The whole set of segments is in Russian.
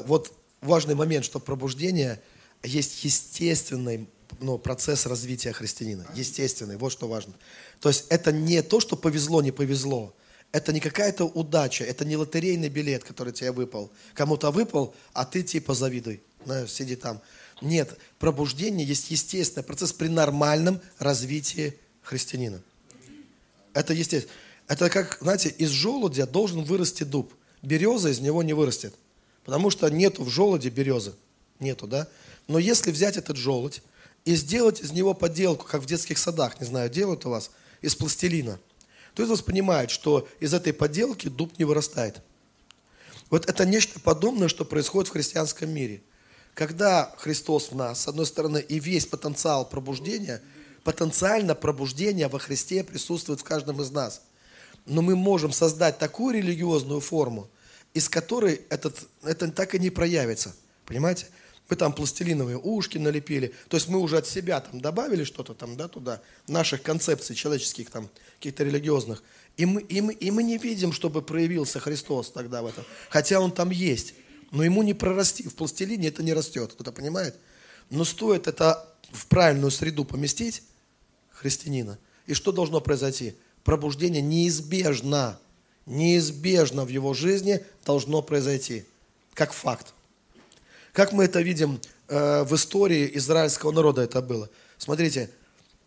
Вот важный момент, что пробуждение есть естественный ну, процесс развития христианина. Естественный, вот что важно. То есть это не то, что повезло, не повезло. Это не какая-то удача, это не лотерейный билет, который тебе выпал. Кому-то выпал, а ты типа завидуй, знаешь, сиди там. Нет, пробуждение есть естественный процесс при нормальном развитии христианина. Это естественно. Это как, знаете, из желудя должен вырасти дуб. Береза из него не вырастет. Потому что нету в желуде березы. Нету, да? Но если взять этот желудь и сделать из него поделку, как в детских садах, не знаю, делают у вас, из пластилина, то из вас понимает, что из этой поделки дуб не вырастает. Вот это нечто подобное, что происходит в христианском мире. Когда Христос в нас, с одной стороны, и весь потенциал пробуждения, потенциально пробуждение во Христе присутствует в каждом из нас. Но мы можем создать такую религиозную форму, из которой этот, это так и не проявится. Понимаете? Мы там пластилиновые ушки налепили. То есть мы уже от себя там добавили что-то там, да, туда, наших концепций человеческих там, каких-то религиозных. И мы, и, мы, и мы не видим, чтобы проявился Христос тогда в этом. Хотя Он там есть. Но ему не прорасти. В пластилине это не растет. Кто-то понимает? Но стоит это в правильную среду поместить христианина. И что должно произойти? Пробуждение неизбежно неизбежно в его жизни должно произойти, как факт. Как мы это видим э, в истории израильского народа это было. Смотрите,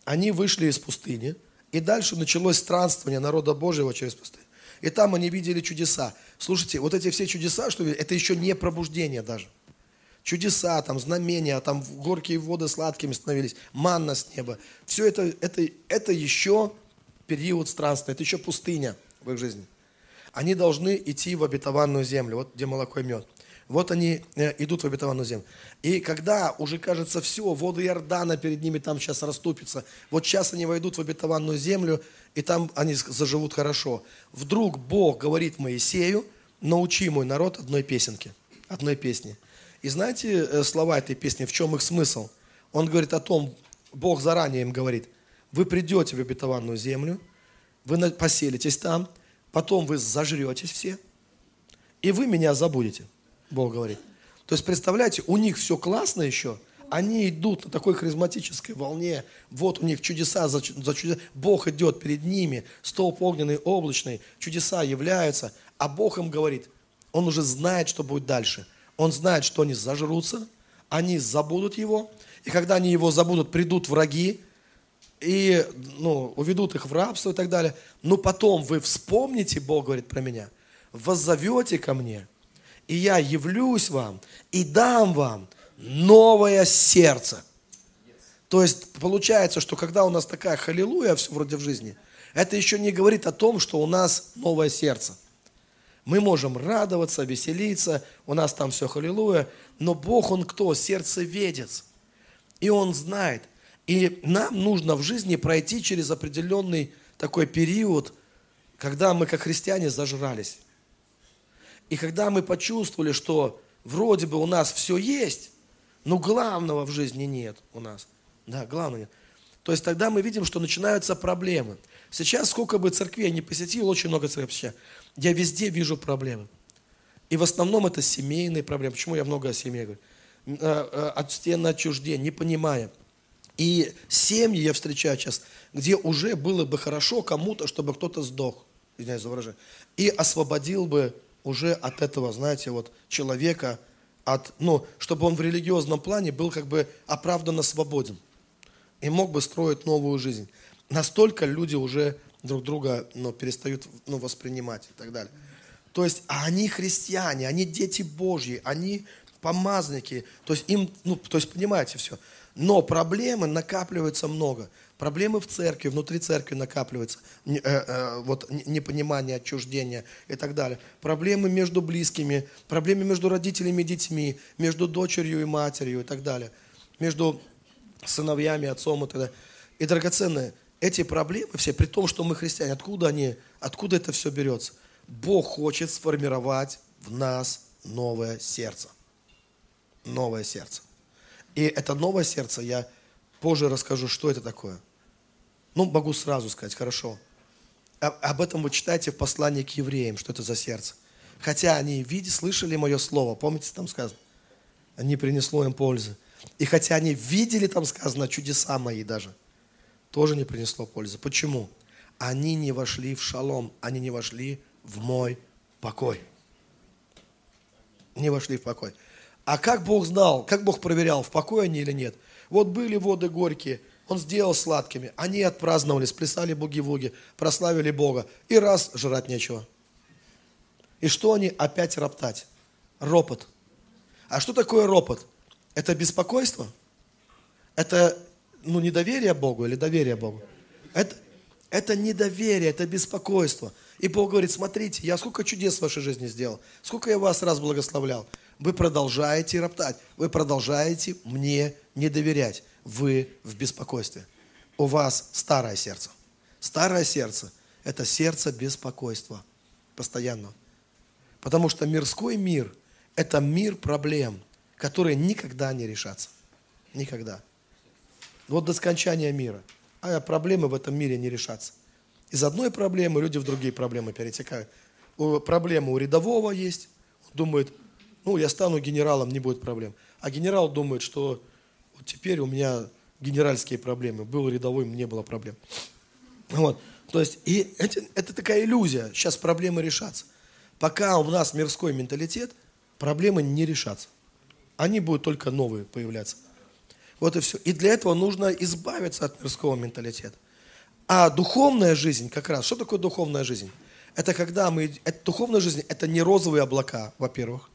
они вышли из пустыни, и дальше началось странствование народа Божьего через пустыню. И там они видели чудеса. Слушайте, вот эти все чудеса, что это еще не пробуждение даже. Чудеса, там, знамения, там горькие воды сладкими становились, манна с неба. Все это, это, это еще период странствия, это еще пустыня в их жизни они должны идти в обетованную землю, вот где молоко и мед. Вот они э, идут в обетованную землю. И когда уже кажется все, воды Иордана перед ними там сейчас расступится, вот сейчас они войдут в обетованную землю, и там они заживут хорошо. Вдруг Бог говорит Моисею, научи мой народ одной песенке, одной песни. И знаете э, слова этой песни, в чем их смысл? Он говорит о том, Бог заранее им говорит, вы придете в обетованную землю, вы поселитесь там, потом вы зажретесь все, и вы меня забудете, Бог говорит. То есть, представляете, у них все классно еще, они идут на такой харизматической волне, вот у них чудеса за, за чудеса, Бог идет перед ними, столб огненный, облачный, чудеса являются, а Бог им говорит, Он уже знает, что будет дальше. Он знает, что они зажрутся, они забудут Его, и когда они Его забудут, придут враги, и ну, уведут их в рабство и так далее. Но потом вы вспомните, Бог говорит про меня, воззовете ко мне, и я явлюсь вам и дам вам новое сердце. То есть получается, что когда у нас такая халилуя все вроде в жизни, это еще не говорит о том, что у нас новое сердце. Мы можем радоваться, веселиться, у нас там все халилуя, но Бог, Он кто? Сердцеведец. И Он знает – и нам нужно в жизни пройти через определенный такой период, когда мы как христиане зажрались. И когда мы почувствовали, что вроде бы у нас все есть, но главного в жизни нет у нас. Да, главного нет. То есть тогда мы видим, что начинаются проблемы. Сейчас, сколько бы церквей не посетил, очень много церквей я везде вижу проблемы. И в основном это семейные проблемы. Почему я много о семье говорю? Э, э, от стен отчуждения, непонимания. И семьи я встречаю сейчас, где уже было бы хорошо кому-то, чтобы кто-то сдох, извиняюсь за выражение, и освободил бы уже от этого, знаете, вот человека, от, ну, чтобы он в религиозном плане был как бы оправданно свободен и мог бы строить новую жизнь. Настолько люди уже друг друга ну, перестают ну, воспринимать и так далее. То есть а они христиане, они дети Божьи, они помазники. То есть им, ну, то есть понимаете все. Но проблемы накапливаются много. Проблемы в церкви, внутри церкви накапливаются. Э, э, вот непонимание, отчуждение и так далее. Проблемы между близкими, проблемы между родителями и детьми, между дочерью и матерью и так далее. Между сыновьями, отцом и так далее. И драгоценные, эти проблемы все, при том, что мы христиане, откуда они, откуда это все берется? Бог хочет сформировать в нас новое сердце. Новое сердце. И это новое сердце, я позже расскажу, что это такое. Ну, могу сразу сказать, хорошо. Об этом вы читаете в послании к евреям, что это за сердце. Хотя они видели, слышали мое слово, помните, там сказано? Не принесло им пользы. И хотя они видели, там сказано, чудеса мои даже, тоже не принесло пользы. Почему? Они не вошли в шалом, они не вошли в мой покой. Не вошли в покой. А как Бог знал, как Бог проверял, в покое они или нет? Вот были воды горькие, Он сделал сладкими, они отпраздновали, сплясали буги-вуги, прославили Бога, и раз жрать нечего. И что они опять роптать? Ропот. А что такое ропот? Это беспокойство? Это ну, недоверие Богу или доверие Богу? Это, это недоверие, это беспокойство. И Бог говорит, смотрите, я сколько чудес в вашей жизни сделал, сколько я вас раз благословлял. Вы продолжаете роптать, вы продолжаете мне не доверять. Вы в беспокойстве. У вас старое сердце. Старое сердце – это сердце беспокойства постоянно. Потому что мирской мир – это мир проблем, которые никогда не решатся. Никогда. Вот до скончания мира. А проблемы в этом мире не решатся. Из одной проблемы люди в другие проблемы перетекают. Проблема у рядового есть, думает, ну, я стану генералом, не будет проблем. А генерал думает, что вот теперь у меня генеральские проблемы. Был рядовой, не было проблем. Вот. То есть, и это, это такая иллюзия. Сейчас проблемы решатся. Пока у нас мирской менталитет, проблемы не решатся. Они будут только новые появляться. Вот и все. И для этого нужно избавиться от мирского менталитета. А духовная жизнь как раз, что такое духовная жизнь? Это когда мы, это, духовная жизнь, это не розовые облака, во-первых,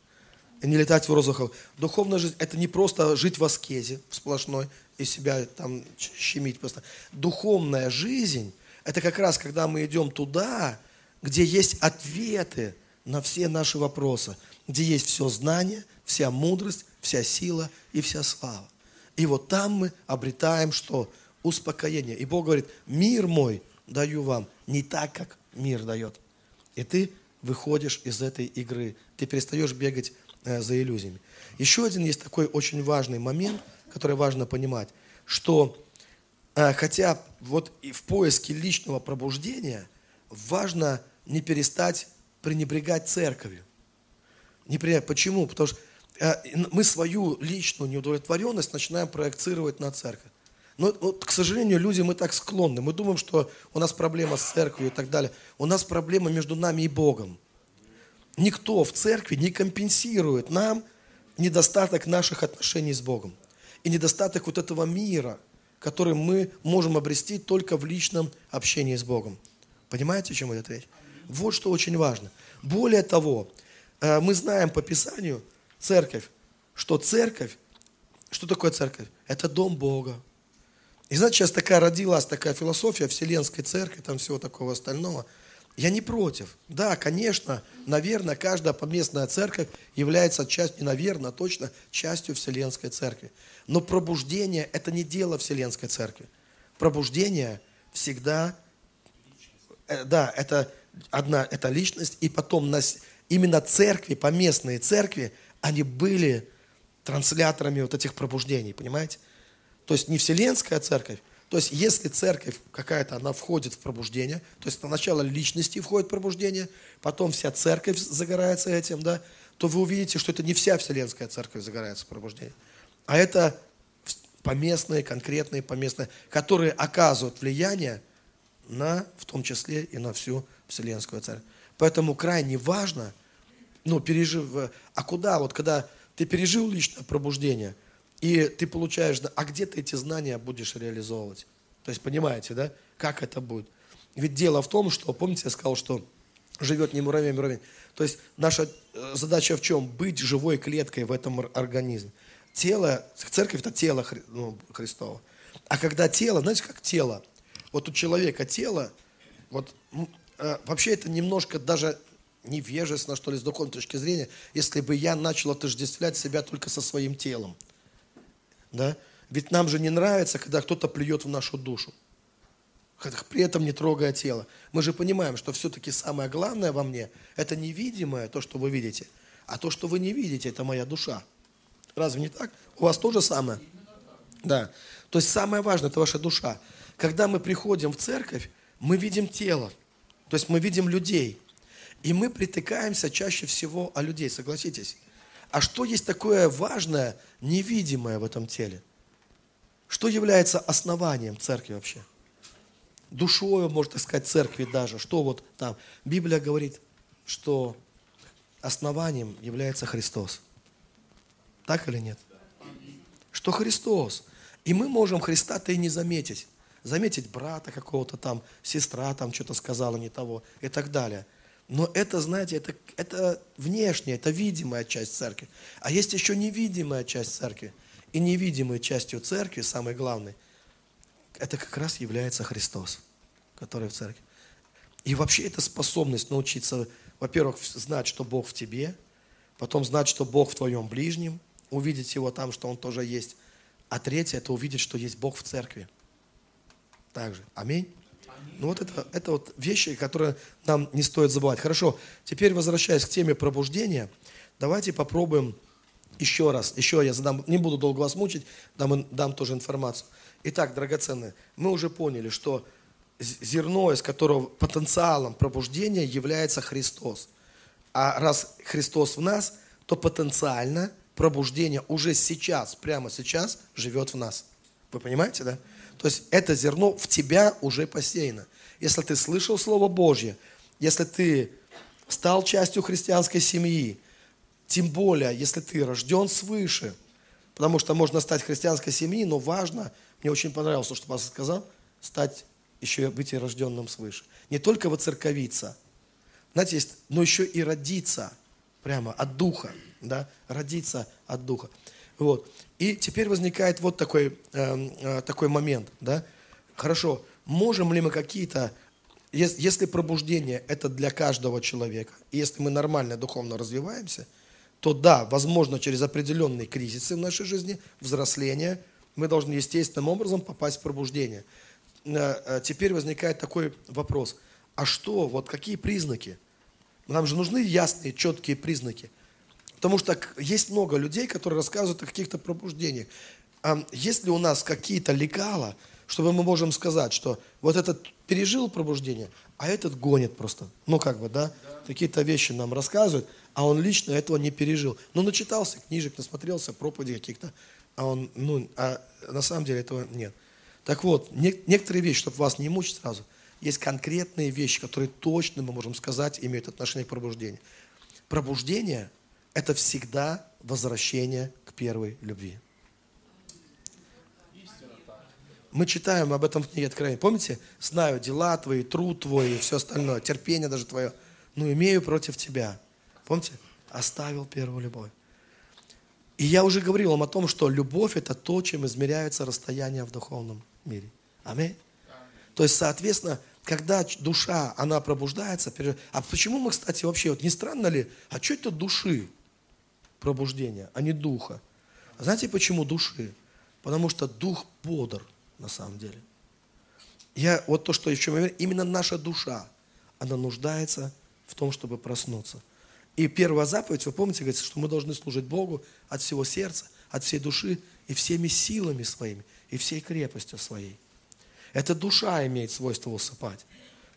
не летать в розовых. Духовная жизнь, это не просто жить в аскезе в сплошной и себя там щемить просто. Духовная жизнь, это как раз когда мы идем туда, где есть ответы на все наши вопросы, где есть все знание, вся мудрость, вся сила и вся слава. И вот там мы обретаем что? успокоение. И Бог говорит, мир мой даю вам не так, как мир дает. И ты выходишь из этой игры. Ты перестаешь бегать за иллюзиями. Еще один есть такой очень важный момент, который важно понимать, что э, хотя вот и в поиске личного пробуждения важно не перестать пренебрегать церковью. Не пренебрегать. Почему? Потому что э, мы свою личную неудовлетворенность начинаем проецировать на церковь. Но, вот, к сожалению, люди мы так склонны. Мы думаем, что у нас проблема с церковью и так далее. У нас проблема между нами и Богом. Никто в церкви не компенсирует нам недостаток наших отношений с Богом. И недостаток вот этого мира, который мы можем обрести только в личном общении с Богом. Понимаете, о чем идет речь? Вот что очень важно. Более того, э, мы знаем по Писанию, церковь, что церковь, что такое церковь? Это дом Бога. И знаете, сейчас такая родилась такая философия Вселенской Церкви, там всего такого остального. Я не против. Да, конечно, наверное, каждая поместная церковь является частью, не наверное, а точно частью Вселенской Церкви. Но пробуждение – это не дело Вселенской Церкви. Пробуждение всегда, э, да, это одна, это личность, и потом нас, именно церкви, поместные церкви, они были трансляторами вот этих пробуждений, понимаете? То есть не вселенская церковь, то есть если церковь какая-то, она входит в пробуждение, то есть сначала личности входит пробуждение, потом вся церковь загорается этим, да, то вы увидите, что это не вся вселенская церковь загорается в пробуждении, а это поместные, конкретные поместные, которые оказывают влияние на, в том числе и на всю вселенскую церковь. Поэтому крайне важно, ну, пережив, а куда, вот когда ты пережил личное пробуждение – и ты получаешь, а где ты эти знания будешь реализовывать? То есть понимаете, да, как это будет? Ведь дело в том, что, помните, я сказал, что живет не муравей, а муравей. То есть наша э, задача в чем? Быть живой клеткой в этом организме. Тело, церковь это тело ну, Христова. А когда тело, знаете, как тело? Вот у человека тело, вот э, вообще это немножко даже невежественно, что ли, с духовной точки зрения, если бы я начал отождествлять себя только со своим телом. Да? Ведь нам же не нравится, когда кто-то плюет в нашу душу, при этом не трогая тело. Мы же понимаем, что все-таки самое главное во мне – это невидимое, то, что вы видите, а то, что вы не видите, это моя душа. Разве не так? У вас тоже самое? Да. То есть самое важное – это ваша душа. Когда мы приходим в церковь, мы видим тело, то есть мы видим людей. И мы притыкаемся чаще всего о людей, согласитесь. А что есть такое важное, невидимое в этом теле? Что является основанием церкви вообще? Душою, можно сказать, церкви даже. Что вот там? Библия говорит, что основанием является Христос. Так или нет? Что Христос. И мы можем Христа-то и не заметить. Заметить брата какого-то там, сестра там что-то сказала не того и так далее. Но это, знаете, это, это внешняя, это видимая часть церкви. А есть еще невидимая часть церкви. И невидимой частью церкви, самой главной, это как раз является Христос, который в церкви. И вообще это способность научиться, во-первых, знать, что Бог в тебе, потом знать, что Бог в твоем ближнем, увидеть Его там, что Он тоже есть. А третье – это увидеть, что есть Бог в церкви. Также. Аминь. Ну вот это, это вот вещи, которые нам не стоит забывать. Хорошо, теперь возвращаясь к теме пробуждения, давайте попробуем еще раз, еще я задам, не буду долго вас мучить, дам, дам тоже информацию. Итак, драгоценные, мы уже поняли, что зерно, из которого потенциалом пробуждения является Христос. А раз Христос в нас, то потенциально пробуждение уже сейчас, прямо сейчас живет в нас. Вы понимаете, да? То есть это зерно в тебя уже посеяно. Если ты слышал Слово Божье, если ты стал частью христианской семьи, тем более, если ты рожден свыше, потому что можно стать христианской семьей, но важно, мне очень понравилось то, что пастор сказал, стать еще и быть и рожденным свыше. Не только воцерковиться, знаете, есть, но еще и родиться прямо от Духа, да, родиться от Духа. Вот. И теперь возникает вот такой, э, э, такой момент, да. Хорошо, можем ли мы какие-то, если, если пробуждение это для каждого человека, и если мы нормально духовно развиваемся, то да, возможно, через определенные кризисы в нашей жизни, взросление, мы должны естественным образом попасть в пробуждение. Э, э, теперь возникает такой вопрос, а что, вот какие признаки? Нам же нужны ясные, четкие признаки – Потому что есть много людей, которые рассказывают о каких-то пробуждениях. А есть ли у нас какие-то лекала, чтобы мы можем сказать, что вот этот пережил пробуждение, а этот гонит просто. Ну, как бы, да? да. Какие-то вещи нам рассказывают, а он лично этого не пережил. Ну, начитался книжек, насмотрелся проповедей каких-то, а он, ну, а на самом деле этого нет. Так вот, не, некоторые вещи, чтобы вас не мучить сразу, есть конкретные вещи, которые точно мы можем сказать имеют отношение к пробуждению. Пробуждение – это всегда возвращение к первой любви. Мы читаем об этом в книге Откровения. Помните? Знаю дела твои, труд твой и все остальное, терпение даже твое. Но имею против тебя. Помните? Оставил первую любовь. И я уже говорил вам о том, что любовь – это то, чем измеряется расстояние в духовном мире. Аминь. То есть, соответственно, когда душа, она пробуждается, а почему мы, кстати, вообще, вот не странно ли, а что это души? Пробуждения, а не духа. А знаете почему души? Потому что дух бодр на самом деле. Я, вот то, что еще мы именно наша душа, она нуждается в том, чтобы проснуться. И первая заповедь, вы помните, говорится, что мы должны служить Богу от всего сердца, от всей души и всеми силами своими, и всей крепостью своей. Эта душа имеет свойство усыпать.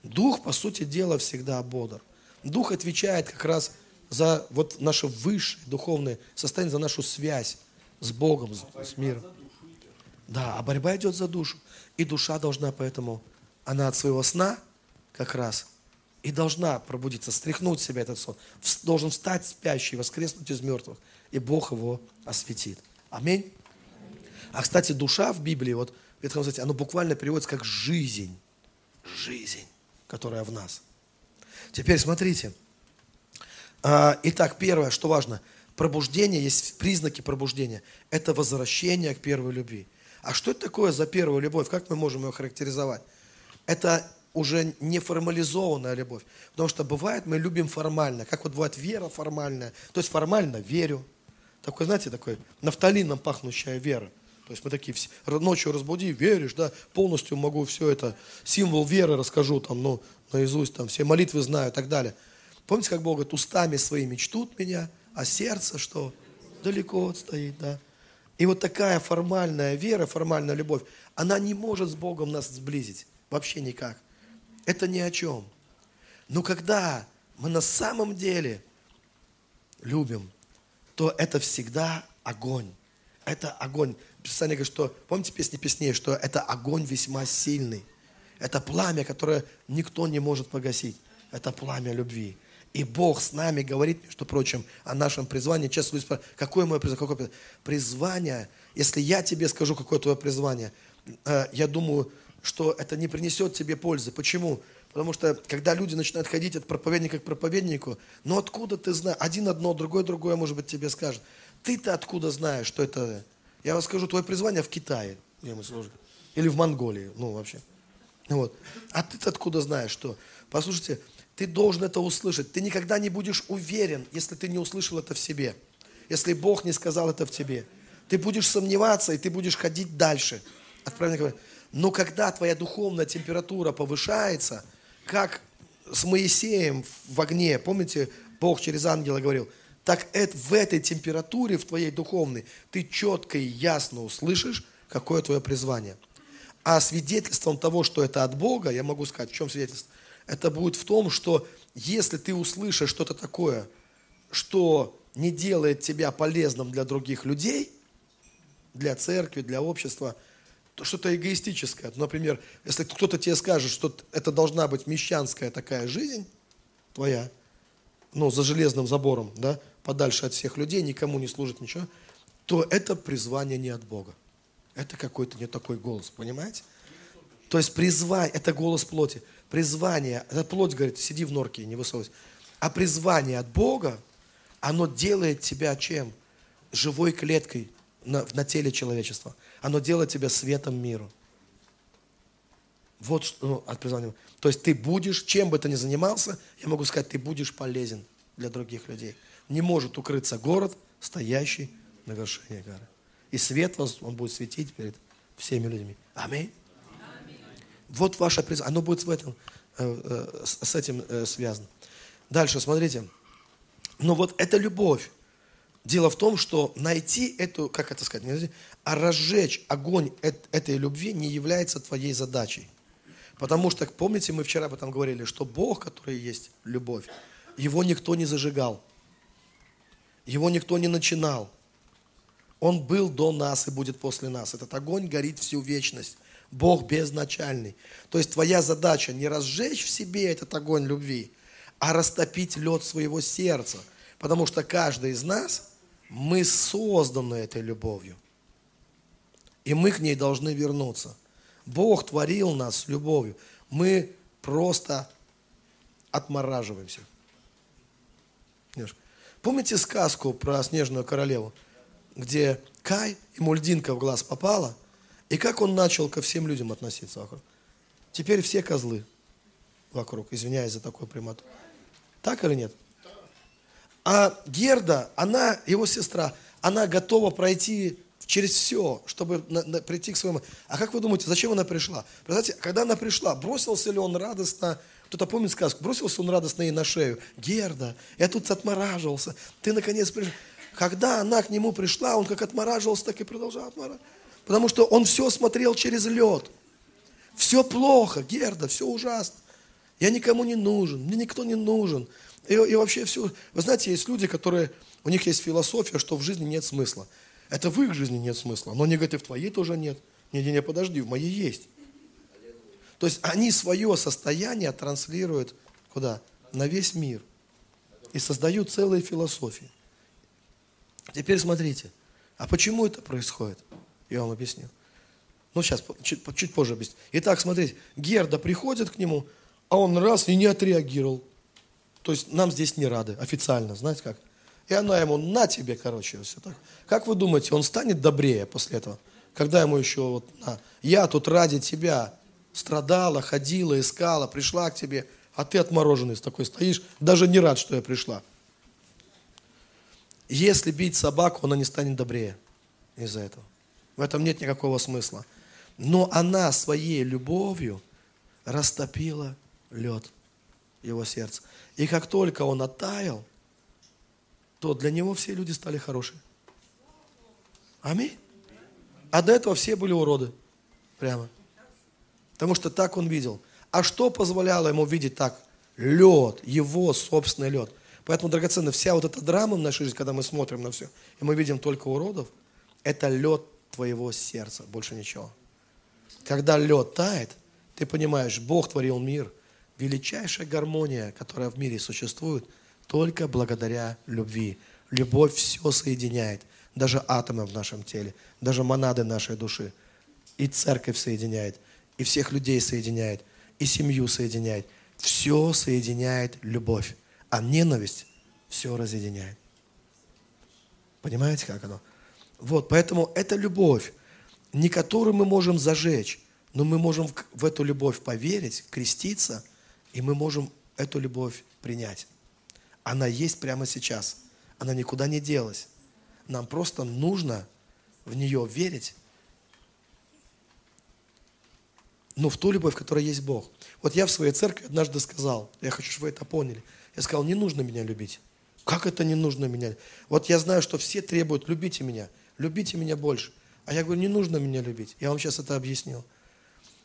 Дух, по сути дела, всегда бодр. Дух отвечает как раз за вот наше высшее духовное состояние, за нашу связь с Богом, с, с миром. Да, а борьба идет за душу. И душа должна поэтому, она от своего сна как раз и должна пробудиться, стряхнуть себя этот сон. Должен встать спящий, воскреснуть из мертвых. И Бог его осветит. Аминь. А, кстати, душа в Библии, вот в Ветхом Завете, оно буквально переводится как жизнь. Жизнь, которая в нас. Теперь смотрите. А, итак, первое, что важно, пробуждение, есть признаки пробуждения. Это возвращение к первой любви. А что это такое за первую любовь? Как мы можем ее характеризовать? Это уже не формализованная любовь. Потому что бывает, мы любим формально. Как вот бывает вера формальная. То есть формально верю. Такой, знаете, такой нафталином пахнущая вера. То есть мы такие все, ночью разбуди, веришь, да, полностью могу все это, символ веры расскажу там, ну, наизусть, там, все молитвы знаю и так далее. Помните, как Бог говорит, устами своими чтут меня, а сердце что? Далеко отстоит, да. И вот такая формальная вера, формальная любовь, она не может с Богом нас сблизить. Вообще никак. Это ни о чем. Но когда мы на самом деле любим, то это всегда огонь. Это огонь. Писание говорит, что, помните песни песней, что это огонь весьма сильный. Это пламя, которое никто не может погасить. Это пламя любви. И Бог с нами говорит, между прочим, о нашем призвании. Часто люди спрашивают, какое мое призвание? Какое призвание? Если я тебе скажу, какое твое призвание, э, я думаю, что это не принесет тебе пользы. Почему? Потому что, когда люди начинают ходить от проповедника к проповеднику, ну откуда ты знаешь? Один одно, другой другое, может быть, тебе скажет. Ты-то откуда знаешь, что это... Я вам скажу, твое призвание в Китае, где мы служим. Или в Монголии, ну вообще. Вот. А ты-то откуда знаешь, что? Послушайте, ты должен это услышать. Ты никогда не будешь уверен, если ты не услышал это в себе. Если Бог не сказал это в тебе. Ты будешь сомневаться, и ты будешь ходить дальше. Отправление Но когда твоя духовная температура повышается, как с Моисеем в огне, помните, Бог через ангела говорил, так это, в этой температуре, в твоей духовной, ты четко и ясно услышишь, какое твое призвание. А свидетельством того, что это от Бога, я могу сказать, в чем свидетельство? Это будет в том, что если ты услышишь что-то такое, что не делает тебя полезным для других людей, для церкви, для общества, то что-то эгоистическое. Например, если кто-то тебе скажет, что это должна быть мещанская такая жизнь твоя, ну, за железным забором, да, подальше от всех людей, никому не служит ничего, то это призвание не от Бога. Это какой-то не такой голос, понимаете? То есть призвание, это голос плоти призвание, это плоть говорит, сиди в норке, не высовывайся. А призвание от Бога, оно делает тебя чем? Живой клеткой на, на теле человечества. Оно делает тебя светом миру. Вот что ну, от призвания. То есть ты будешь, чем бы ты ни занимался, я могу сказать, ты будешь полезен для других людей. Не может укрыться город, стоящий на вершине горы. И свет он будет светить перед всеми людьми. Аминь. Вот ваше призвание. Оно будет в этом, э, э, с этим э, связано. Дальше, смотрите. Но вот эта любовь. Дело в том, что найти эту, как это сказать, а разжечь огонь этой любви не является твоей задачей. Потому что, помните, мы вчера об этом говорили, что Бог, который есть любовь, его никто не зажигал. Его никто не начинал. Он был до нас и будет после нас. Этот огонь горит всю вечность. Бог безначальный. То есть твоя задача не разжечь в себе этот огонь любви, а растопить лед своего сердца. Потому что каждый из нас, мы созданы этой любовью. И мы к ней должны вернуться. Бог творил нас с любовью. Мы просто отмораживаемся. Помните сказку про снежную королеву, где Кай, ему льдинка в глаз попала – и как он начал ко всем людям относиться вокруг? Теперь все козлы вокруг, извиняюсь за такой примат. Так или нет? А Герда, она, его сестра, она готова пройти через все, чтобы на, на, прийти к своему... А как вы думаете, зачем она пришла? Представляете, когда она пришла, бросился ли он радостно, кто-то помнит сказку, бросился он радостно ей на шею. Герда, я тут отмораживался, ты наконец пришел. Когда она к нему пришла, он как отмораживался, так и продолжал отмораживаться. Потому что он все смотрел через лед. Все плохо, Герда, все ужасно. Я никому не нужен, мне никто не нужен. И, и вообще все. Вы знаете, есть люди, которые, у них есть философия, что в жизни нет смысла. Это в их жизни нет смысла. Но они говорят, и в твоей тоже нет. Не-не-не, подожди, в моей есть. То есть они свое состояние транслируют куда? На весь мир. И создают целые философии. Теперь смотрите, а почему это происходит? Я вам объясню. Ну, сейчас, чуть, чуть позже объясню. Итак, смотрите, Герда приходит к нему, а он раз и не отреагировал. То есть нам здесь не рады, официально, знаете как? И она ему, на тебе, короче, все так. Как вы думаете, он станет добрее после этого? Когда ему еще, вот, на, я тут ради тебя страдала, ходила, искала, пришла к тебе, а ты отмороженный с такой стоишь, даже не рад, что я пришла. Если бить собаку, она не станет добрее из-за этого. В этом нет никакого смысла. Но она своей любовью растопила лед его сердца. И как только он оттаял, то для него все люди стали хорошие. Аминь. А до этого все были уроды. Прямо. Потому что так он видел. А что позволяло ему видеть так? Лед, его собственный лед. Поэтому, драгоценно, вся вот эта драма в нашей жизни, когда мы смотрим на все, и мы видим только уродов, это лед твоего сердца, больше ничего. Когда лед тает, ты понимаешь, Бог творил мир, величайшая гармония, которая в мире существует, только благодаря любви. Любовь все соединяет, даже атомы в нашем теле, даже монады нашей души. И церковь соединяет, и всех людей соединяет, и семью соединяет. Все соединяет любовь, а ненависть все разъединяет. Понимаете, как оно? Вот, поэтому это любовь, не которую мы можем зажечь, но мы можем в эту любовь поверить, креститься, и мы можем эту любовь принять. Она есть прямо сейчас. Она никуда не делась. Нам просто нужно в нее верить, но в ту любовь, в которой есть Бог. Вот я в своей церкви однажды сказал, я хочу, чтобы вы это поняли. Я сказал, не нужно меня любить. Как это не нужно меня? Вот я знаю, что все требуют, любите меня, любите меня больше. А я говорю, не нужно меня любить. Я вам сейчас это объяснил.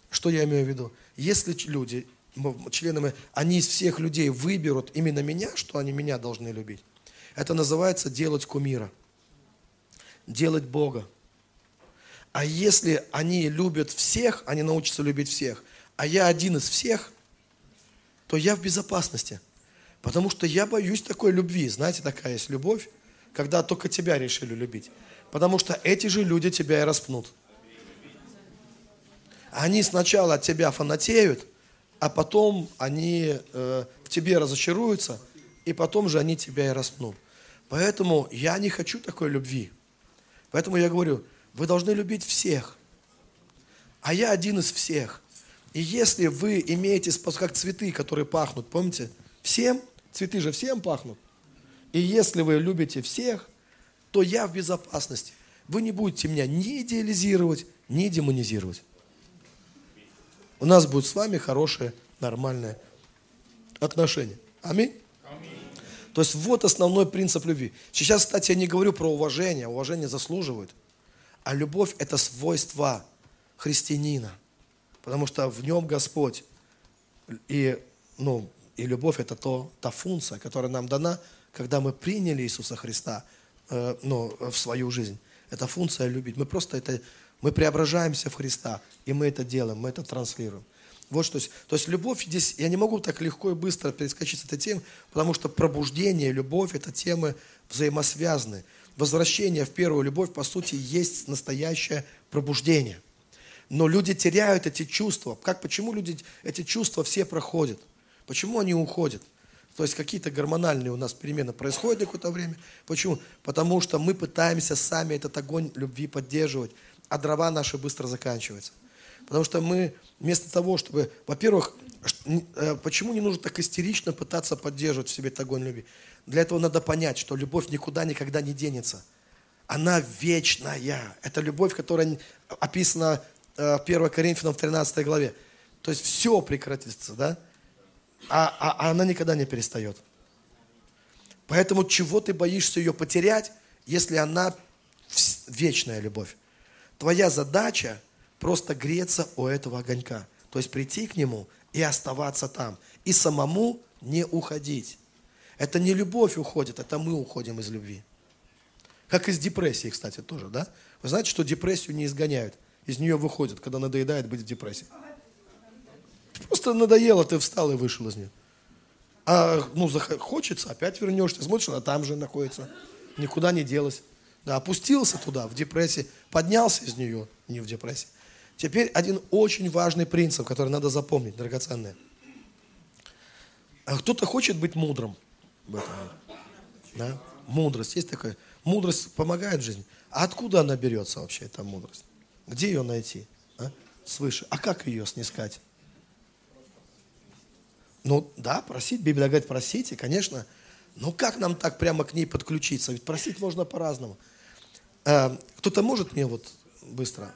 Что я имею в виду? Если люди, члены, они из всех людей выберут именно меня, что они меня должны любить, это называется делать кумира. Делать Бога. А если они любят всех, они научатся любить всех, а я один из всех, то я в безопасности. Потому что я боюсь такой любви. Знаете, такая есть любовь, когда только тебя решили любить. Потому что эти же люди тебя и распнут. Они сначала от тебя фанатеют, а потом они э, в тебе разочаруются, и потом же они тебя и распнут. Поэтому я не хочу такой любви. Поэтому я говорю, вы должны любить всех. А я один из всех. И если вы имеете, как цветы, которые пахнут, помните, всем, цветы же всем пахнут. И если вы любите всех, то я в безопасности. Вы не будете меня ни идеализировать, ни демонизировать. У нас будет с вами хорошее, нормальное отношение. Аминь. То есть вот основной принцип любви. Сейчас, кстати, я не говорю про уважение. Уважение заслуживают. А любовь – это свойство христианина. Потому что в нем Господь. И, ну, и любовь – это то, та функция, которая нам дана, когда мы приняли Иисуса Христа ну, в свою жизнь. Это функция любить. Мы просто это, мы преображаемся в Христа, и мы это делаем, мы это транслируем. Вот что. То есть любовь здесь, я не могу так легко и быстро перескочить с этой темы, потому что пробуждение любовь – это темы взаимосвязаны. Возвращение в первую любовь, по сути, есть настоящее пробуждение. Но люди теряют эти чувства. Как, почему люди эти чувства все проходят? Почему они уходят? То есть какие-то гормональные у нас перемены происходят какое-то время. Почему? Потому что мы пытаемся сами этот огонь любви поддерживать, а дрова наши быстро заканчиваются. Потому что мы вместо того, чтобы, во-первых, э, почему не нужно так истерично пытаться поддерживать в себе этот огонь любви? Для этого надо понять, что любовь никуда никогда не денется. Она вечная. Это любовь, которая описана 1 э, Коринфянам в 13 главе. То есть все прекратится, да? А, а, а она никогда не перестает. Поэтому чего ты боишься ее потерять, если она вечная любовь? Твоя задача просто греться у этого огонька. То есть прийти к нему и оставаться там. И самому не уходить. Это не любовь уходит, это мы уходим из любви. Как из депрессии, кстати, тоже, да? Вы знаете, что депрессию не изгоняют. Из нее выходят, когда надоедает быть в депрессии. Просто надоело, ты встал и вышел из нее. А ну, хочется, опять вернешься, смотришь, она там же находится. Никуда не делась. Да, опустился туда, в депрессии, поднялся из нее, не в депрессии. Теперь один очень важный принцип, который надо запомнить, драгоценный. А кто-то хочет быть мудрым в этом Да? Мудрость. Есть такая. Мудрость помогает в жизни. А откуда она берется вообще, эта мудрость? Где ее найти? А? Свыше. А как ее снискать? Ну да, просить. Библия говорит, просите, конечно. Но как нам так прямо к ней подключиться? Ведь просить можно по-разному. А, кто-то может мне вот быстро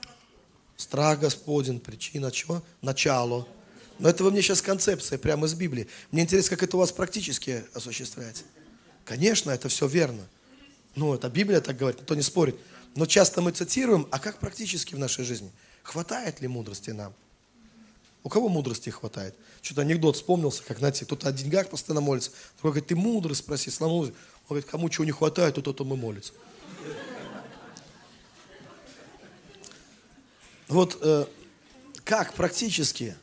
Страх Господень, причина чего? Начало. Но это во мне сейчас концепция, прямо из Библии. Мне интересно, как это у вас практически осуществляется. Конечно, это все верно. Ну, это Библия так говорит, никто не спорит. Но часто мы цитируем, а как практически в нашей жизни? Хватает ли мудрости нам? У кого мудрости хватает? Что-то анекдот вспомнился, как, знаете, кто-то о деньгах постоянно молится. Другой говорит, ты мудрый, спроси, слава Он говорит, кому чего не хватает, то тот мы молится. Вот э, как практически?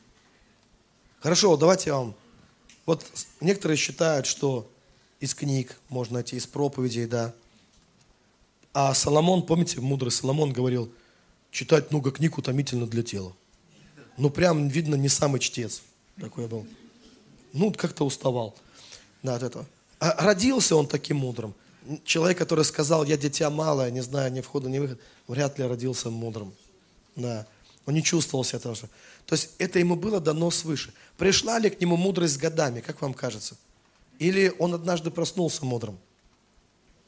Хорошо, давайте я вам... Вот некоторые считают, что из книг можно найти, из проповедей, да. А Соломон, помните, мудрый Соломон говорил, читать много книг утомительно для тела. Ну, прям, видно, не самый чтец такой был. Ну, как-то уставал да, от этого. А родился он таким мудрым. Человек, который сказал, я дитя малое, не знаю ни входа, ни выхода, вряд ли родился мудрым. Да. Он не чувствовал себя того же. То есть это ему было дано свыше. Пришла ли к нему мудрость годами, как вам кажется? Или он однажды проснулся мудрым?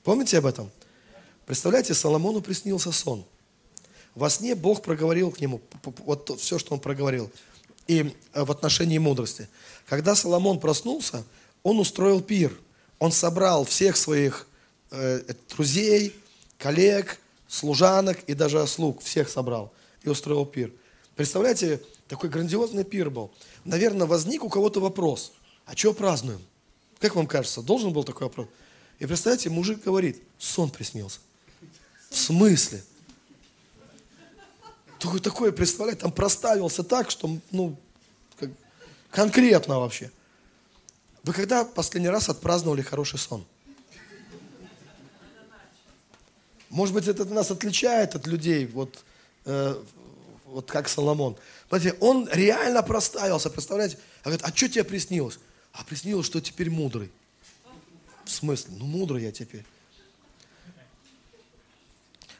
Помните об этом? Представляете, Соломону приснился сон. Во сне Бог проговорил к нему вот все, что он проговорил, и э, в отношении мудрости. Когда Соломон проснулся, он устроил пир. Он собрал всех своих э, друзей, коллег, служанок и даже слуг, всех собрал и устроил пир. Представляете, такой грандиозный пир был. Наверное, возник у кого-то вопрос, а что празднуем? Как вам кажется, должен был такой вопрос? И представляете, мужик говорит, сон приснился. В смысле? Такое, такое представляете, там проставился так, что, ну, как, конкретно вообще. Вы когда последний раз отпраздновали хороший сон? Может быть, это нас отличает от людей, вот э, вот как Соломон. Смотрите, он реально проставился, представляете? А говорит, а что тебе приснилось? А приснилось, что теперь мудрый. В смысле? Ну, мудрый я теперь.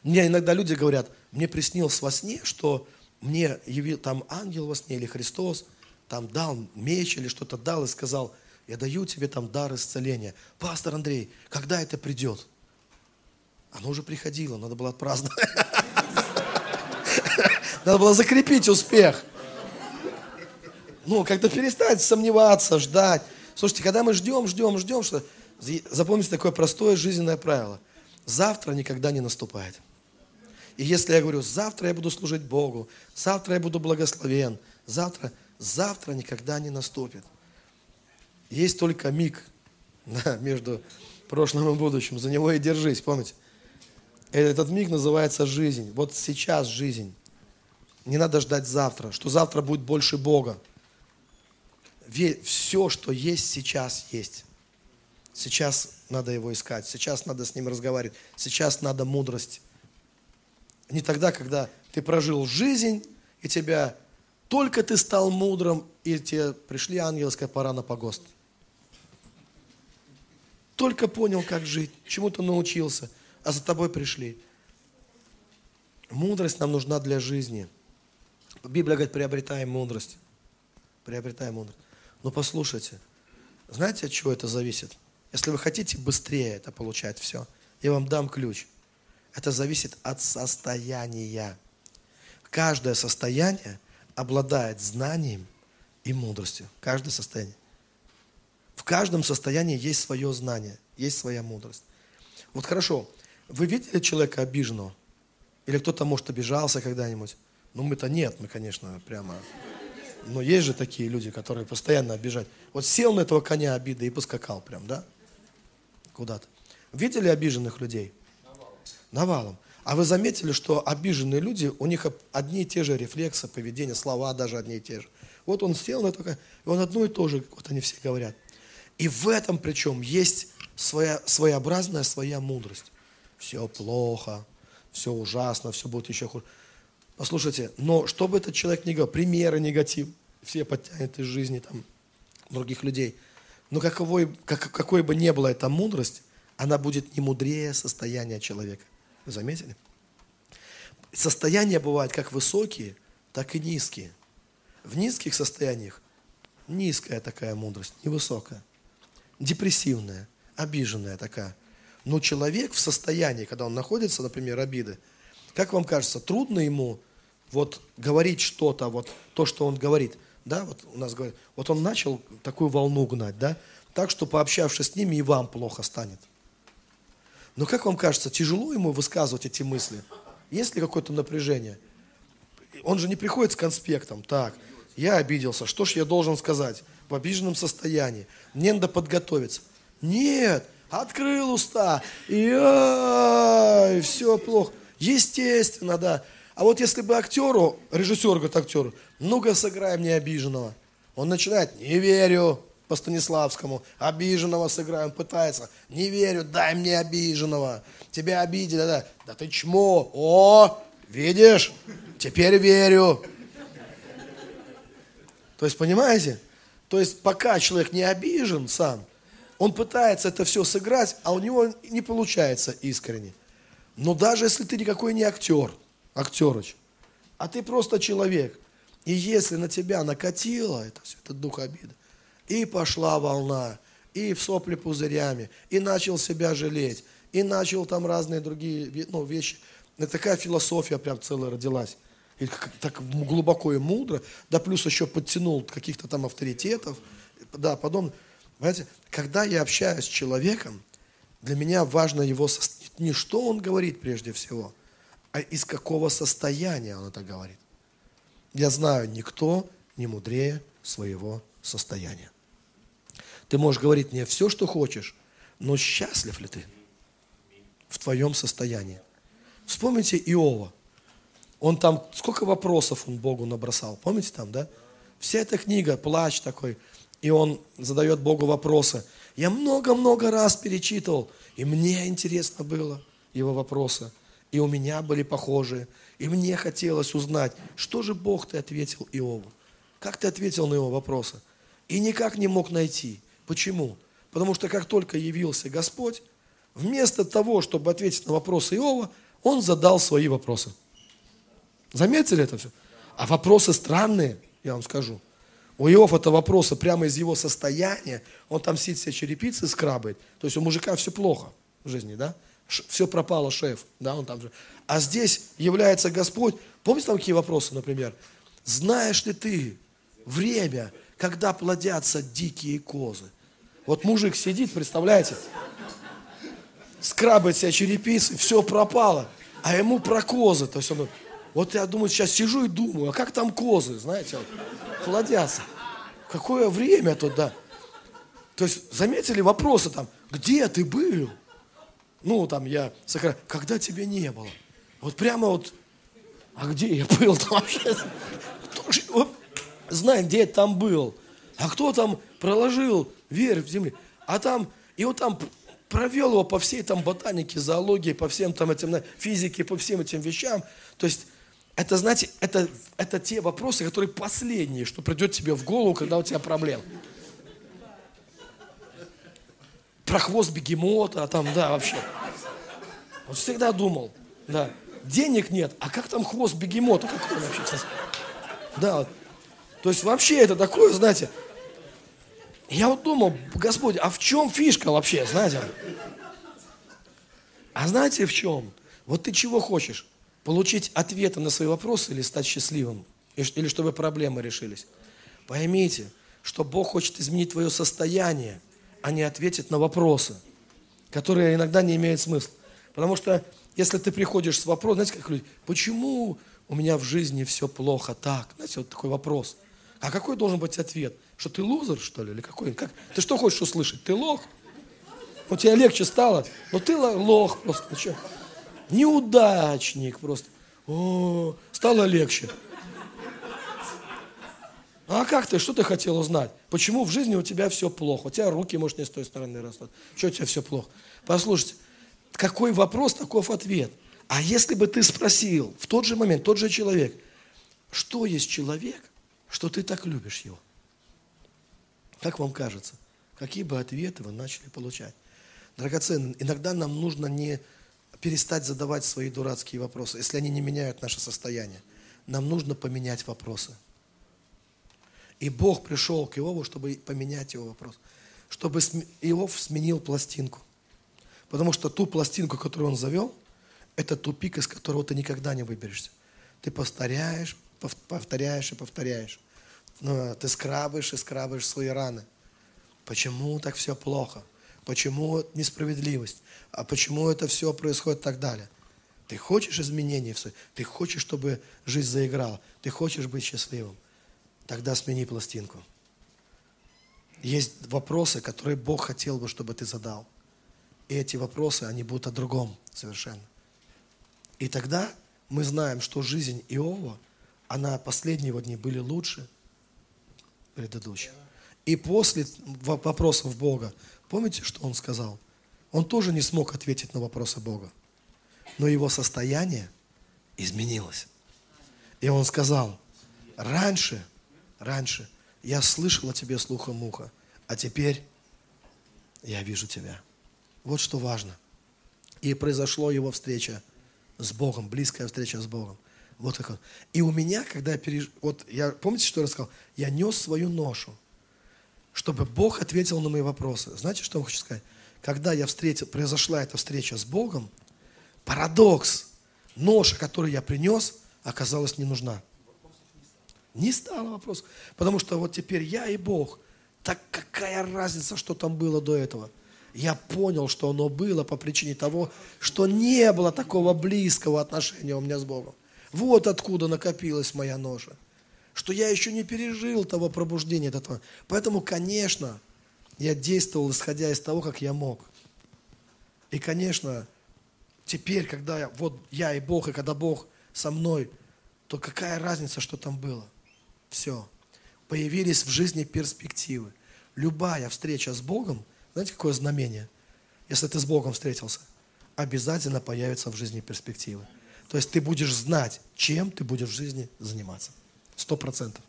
Мне иногда люди говорят, мне приснилось во сне, что мне явил там ангел во сне или Христос, там дал меч или что-то дал и сказал, я даю тебе там дар исцеления. Пастор Андрей, когда это придет? Оно уже приходило, надо было отпраздновать. Надо было закрепить успех. Ну, как-то перестать сомневаться, ждать. Слушайте, когда мы ждем, ждем, ждем, что... Запомните такое простое жизненное правило. Завтра никогда не наступает. И если я говорю, завтра я буду служить Богу, завтра я буду благословен, завтра, завтра никогда не наступит. Есть только миг да, между прошлым и будущим. За него и держись, помните? Этот миг называется жизнь. Вот сейчас жизнь. Не надо ждать завтра, что завтра будет больше Бога. Все, что есть сейчас, есть. Сейчас надо его искать, сейчас надо с ним разговаривать, сейчас надо мудрость. Не тогда, когда ты прожил жизнь, и тебя только ты стал мудрым, и тебе пришли ангельская пора на погост. Только понял, как жить, чему-то научился, а за тобой пришли. Мудрость нам нужна для жизни – Библия говорит, приобретаем мудрость. Приобретаем мудрость. Но послушайте, знаете, от чего это зависит? Если вы хотите быстрее это получать все, я вам дам ключ. Это зависит от состояния. Каждое состояние обладает знанием и мудростью. Каждое состояние. В каждом состоянии есть свое знание, есть своя мудрость. Вот хорошо, вы видели человека обиженного? Или кто-то, может, обижался когда-нибудь? Ну, мы-то нет, мы, конечно, прямо... Но есть же такие люди, которые постоянно обижают. Вот сел на этого коня обиды и поскакал прям, да? Куда-то. Видели обиженных людей? Навалом. А вы заметили, что обиженные люди, у них одни и те же рефлексы, поведение, слова даже одни и те же. Вот он сел на это, и он одно и то же, вот они все говорят. И в этом причем есть своя, своеобразная своя мудрость. Все плохо, все ужасно, все будет еще хуже. Послушайте, но что бы этот человек ни говорил, примеры негатив, все подтянет из жизни там, других людей. Но каковой, как, какой бы ни была эта мудрость, она будет не мудрее состояния человека. Заметили? Состояния бывают как высокие, так и низкие. В низких состояниях низкая такая мудрость, невысокая, депрессивная, обиженная такая. Но человек в состоянии, когда он находится, например, обиды, как вам кажется, трудно ему вот говорить что-то, вот то, что он говорит, да, вот у нас говорят, вот он начал такую волну гнать, да, так что пообщавшись с ними и вам плохо станет. Но как вам кажется, тяжело ему высказывать эти мысли? Есть ли какое-то напряжение? Он же не приходит с конспектом, так, я обиделся, что ж я должен сказать? В обиженном состоянии. Мне надо подготовиться. Нет, открыл уста, и, и все плохо. Естественно, да. А вот если бы актеру, режиссер говорит актеру, ну-ка сыграй мне обиженного. Он начинает, не верю, по Станиславскому, обиженного сыграем, пытается, не верю, дай мне обиженного, тебя обидели, да, да. Ты чмо, о, видишь, теперь верю. То есть, понимаете, то есть, пока человек не обижен сам, он пытается это все сыграть, а у него не получается искренне. Но даже если ты никакой не актер, актерыч, а ты просто человек, и если на тебя накатило это все, этот дух обиды, и пошла волна, и в сопли пузырями, и начал себя жалеть, и начал там разные другие ну, вещи. Это такая философия прям целая родилась. И так глубоко и мудро, да плюс еще подтянул каких-то там авторитетов, да, подобное. Понимаете, когда я общаюсь с человеком, для меня важно его, не что он говорит прежде всего, а из какого состояния он это говорит. Я знаю, никто не мудрее своего состояния. Ты можешь говорить мне все, что хочешь, но счастлив ли ты в твоем состоянии? Вспомните Иова. Он там, сколько вопросов он Богу набросал. Помните там, да? Вся эта книга, плач такой. И он задает Богу вопросы. Я много-много раз перечитывал, и мне интересно было его вопросы. И у меня были похожие. И мне хотелось узнать, что же Бог ты ответил Иову? Как ты ответил на его вопросы? И никак не мог найти. Почему? Потому что как только явился Господь, вместо того, чтобы ответить на вопросы Иова, он задал свои вопросы. Заметили это все? А вопросы странные, я вам скажу. У Иова это вопросы прямо из его состояния. Он там сидит себе черепицы скрабает. То есть у мужика все плохо в жизни, да? Все пропало, шеф, да, он там же. А здесь является Господь. Помните там какие вопросы, например? Знаешь ли ты время, когда плодятся дикие козы? Вот мужик сидит, представляете, скрабает себя черепицы, все пропало, а ему про козы. То есть он, вот я думаю, сейчас сижу и думаю, а как там козы, знаете, вот, плодятся. Какое время туда? То есть заметили вопросы там, где ты был? Ну, там я, когда тебя не было? Вот прямо вот, а где я был там вообще? Кто же знает, где там был? А кто там проложил верь в земле. А там, и вот там провел его по всей там ботанике, зоологии, по всем там этим, физике, по всем этим вещам. То есть, это, знаете, это, это те вопросы, которые последние, что придет тебе в голову, когда у тебя проблемы. Про хвост бегемота, а там, да, вообще. Вот всегда думал, да, денег нет, а как там хвост бегемота? Какой вообще, кстати? Да, то есть вообще это такое, знаете, я вот думал, Господь, а в чем фишка вообще, знаете? А знаете в чем? Вот ты чего хочешь? Получить ответы на свои вопросы или стать счастливым? Или чтобы проблемы решились? Поймите, что Бог хочет изменить твое состояние, а не ответить на вопросы, которые иногда не имеют смысла. Потому что если ты приходишь с вопросом, знаете, как люди, почему у меня в жизни все плохо так? Знаете, вот такой вопрос. А какой должен быть ответ? Что ты лузер, что ли, или какой? Как? Ты что хочешь услышать? Ты лох? У тебя легче стало? Ну ты лох просто, ну что? Неудачник просто. О, стало легче. А как ты, что ты хотел узнать? Почему в жизни у тебя все плохо? У тебя руки, может, не с той стороны растут. Что у тебя все плохо? Послушайте, какой вопрос, таков ответ. А если бы ты спросил в тот же момент, тот же человек, что есть человек, что ты так любишь его? Как вам кажется? Какие бы ответы вы начали получать? Драгоценные, иногда нам нужно не перестать задавать свои дурацкие вопросы, если они не меняют наше состояние. Нам нужно поменять вопросы. И Бог пришел к Иову, чтобы поменять его вопрос. Чтобы Иов сменил пластинку. Потому что ту пластинку, которую он завел, это тупик, из которого ты никогда не выберешься. Ты повторяешь, повторяешь и повторяешь. Ну, ты скрабаешь и скрабаешь свои раны. Почему так все плохо? Почему несправедливость? А почему это все происходит и так далее? Ты хочешь изменений в своей? Ты хочешь, чтобы жизнь заиграла? Ты хочешь быть счастливым? тогда смени пластинку. Есть вопросы, которые Бог хотел бы, чтобы ты задал. И эти вопросы, они будут о другом совершенно. И тогда мы знаем, что жизнь Иова, она последние дни были лучше предыдущих. И после вопросов Бога, помните, что он сказал? Он тоже не смог ответить на вопросы Бога. Но его состояние изменилось. И он сказал, раньше, раньше я слышал о тебе слухом уха, а теперь я вижу тебя. Вот что важно. И произошло его встреча с Богом, близкая встреча с Богом. Вот как он. И у меня, когда я переж... Вот я, помните, что я рассказал? Я нес свою ношу, чтобы Бог ответил на мои вопросы. Знаете, что я хочу сказать? Когда я встретил, произошла эта встреча с Богом, парадокс, ноша, которую я принес, оказалась не нужна. Не стало вопрос. Потому что вот теперь я и Бог. Так какая разница, что там было до этого? Я понял, что оно было по причине того, что не было такого близкого отношения у меня с Богом. Вот откуда накопилась моя ноша. Что я еще не пережил того пробуждения этого. Поэтому, конечно, я действовал, исходя из того, как я мог. И, конечно, теперь, когда я, вот я и Бог, и когда Бог со мной, то какая разница, что там было? Все. Появились в жизни перспективы. Любая встреча с Богом, знаете, какое знамение? Если ты с Богом встретился, обязательно появится в жизни перспективы. То есть ты будешь знать, чем ты будешь в жизни заниматься. Сто процентов.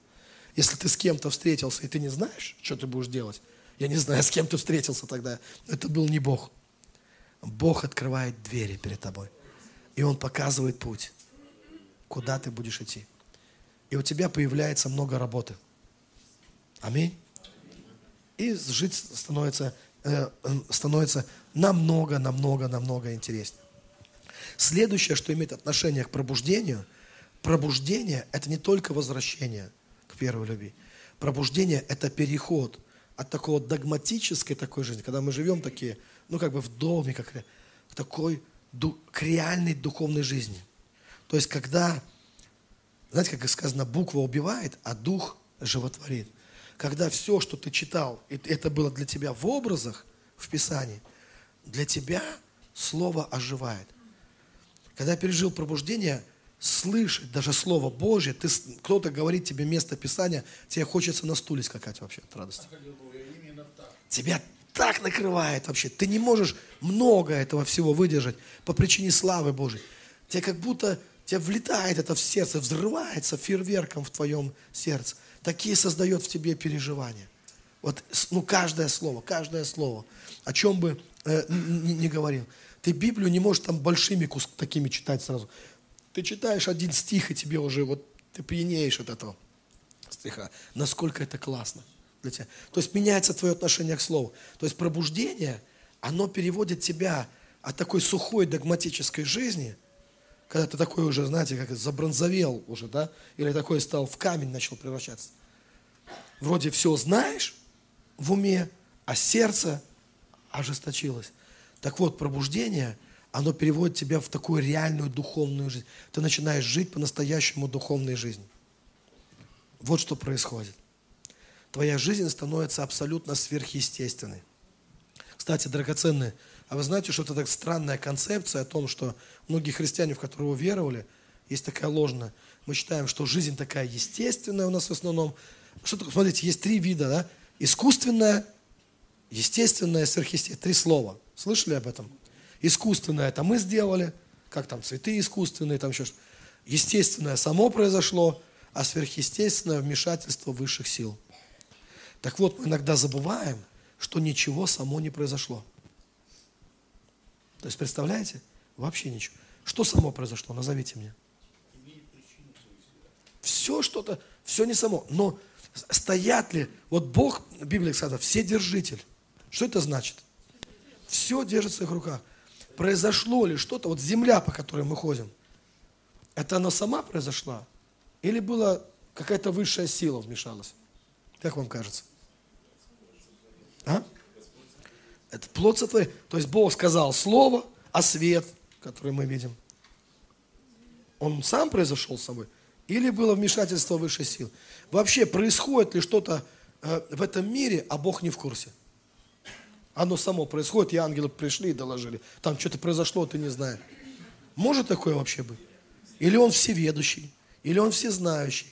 Если ты с кем-то встретился, и ты не знаешь, что ты будешь делать, я не знаю, с кем ты встретился тогда, это был не Бог. Бог открывает двери перед тобой. И Он показывает путь, куда ты будешь идти и у тебя появляется много работы. Аминь. И жить становится, э, становится намного, намного, намного интереснее. Следующее, что имеет отношение к пробуждению, пробуждение – это не только возвращение к первой любви. Пробуждение – это переход от такого догматической такой жизни, когда мы живем такие, ну как бы в доме, как к такой, к реальной духовной жизни. То есть, когда знаете, как сказано, буква убивает, а дух животворит. Когда все, что ты читал, это было для тебя в образах, в Писании, для тебя Слово оживает. Когда я пережил пробуждение, слышать даже Слово Божье, ты, кто-то говорит тебе место Писания, тебе хочется на стуле скакать вообще от радости. Тебя так накрывает вообще. Ты не можешь много этого всего выдержать по причине славы Божьей. Тебе как будто тебя влетает это в сердце, взрывается фейерверком в твоем сердце. Такие создает в тебе переживания. Вот, ну, каждое слово, каждое слово, о чем бы э, не, не говорил. Ты Библию не можешь там большими кус такими читать сразу. Ты читаешь один стих, и тебе уже вот, ты пьянеешь от этого стиха. Насколько это классно для тебя. То есть меняется твое отношение к слову. То есть пробуждение, оно переводит тебя от такой сухой догматической жизни – когда ты такой уже, знаете, как забронзовел уже, да, или такой стал в камень начал превращаться. Вроде все знаешь в уме, а сердце ожесточилось. Так вот, пробуждение, оно переводит тебя в такую реальную духовную жизнь. Ты начинаешь жить по-настоящему духовной жизнью. Вот что происходит. Твоя жизнь становится абсолютно сверхъестественной. Кстати, драгоценные, а вы знаете, что это так странная концепция о том, что многие христиане, в которые уверовали, есть такая ложная. Мы считаем, что жизнь такая естественная у нас в основном. Что смотрите, есть три вида, да? Искусственная, естественная, сверхъестественная. Три слова. Слышали об этом? Искусственное это мы сделали, как там цветы искусственные, там еще что Естественное само произошло, а сверхъестественное вмешательство высших сил. Так вот, мы иногда забываем, что ничего само не произошло. То есть, представляете? Вообще ничего. Что само произошло? Назовите мне. Все что-то, все не само. Но стоят ли, вот Бог, Библия сказала, все держитель. Что это значит? Все держит в своих руках. Произошло ли что-то, вот земля, по которой мы ходим, это она сама произошла? Или была какая-то высшая сила вмешалась? Как вам кажется? А? Это плод сотворения. То есть Бог сказал слово, а свет, который мы видим, он сам произошел с собой? Или было вмешательство высшей сил? Вообще, происходит ли что-то э, в этом мире, а Бог не в курсе? Оно само происходит, и ангелы пришли и доложили. Там что-то произошло, ты не знаешь. Может такое вообще быть? Или он всеведущий, или он всезнающий,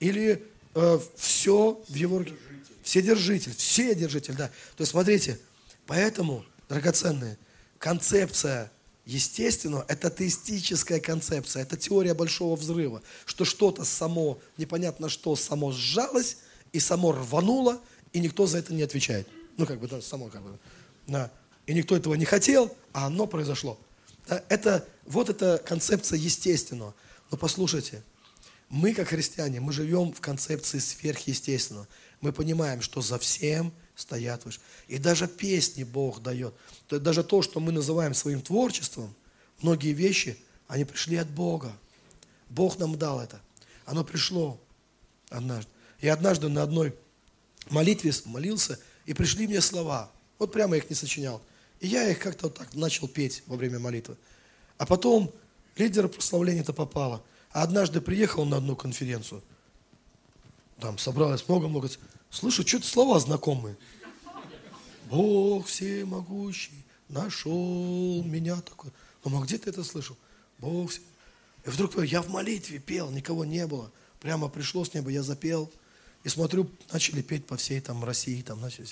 или э, все в его руке. Вседержитель, вседержитель, да. То есть смотрите, поэтому, драгоценные, концепция естественного – это теистическая концепция, это теория большого взрыва, что что-то само, непонятно что, само сжалось и само рвануло, и никто за это не отвечает. Ну, как бы, да, само как бы, да. И никто этого не хотел, а оно произошло. Да, это, вот эта концепция естественного. Но послушайте, мы, как христиане, мы живем в концепции сверхъестественного. Мы понимаем, что за всем стоят выше. И даже песни Бог дает. То есть даже то, что мы называем своим творчеством, многие вещи, они пришли от Бога. Бог нам дал это. Оно пришло однажды. И однажды на одной молитве молился, и пришли мне слова. Вот прямо их не сочинял. И я их как-то вот так начал петь во время молитвы. А потом лидер прославления-то попало. А однажды приехал на одну конференцию. Там собралось много-много. Слышу, что-то слова знакомые. Бог всемогущий нашел меня такой. Ну, а где ты это слышал? Бог всемогущий. И вдруг я в молитве пел, никого не было. Прямо пришло с неба, я запел. И смотрю, начали петь по всей там России, там начали.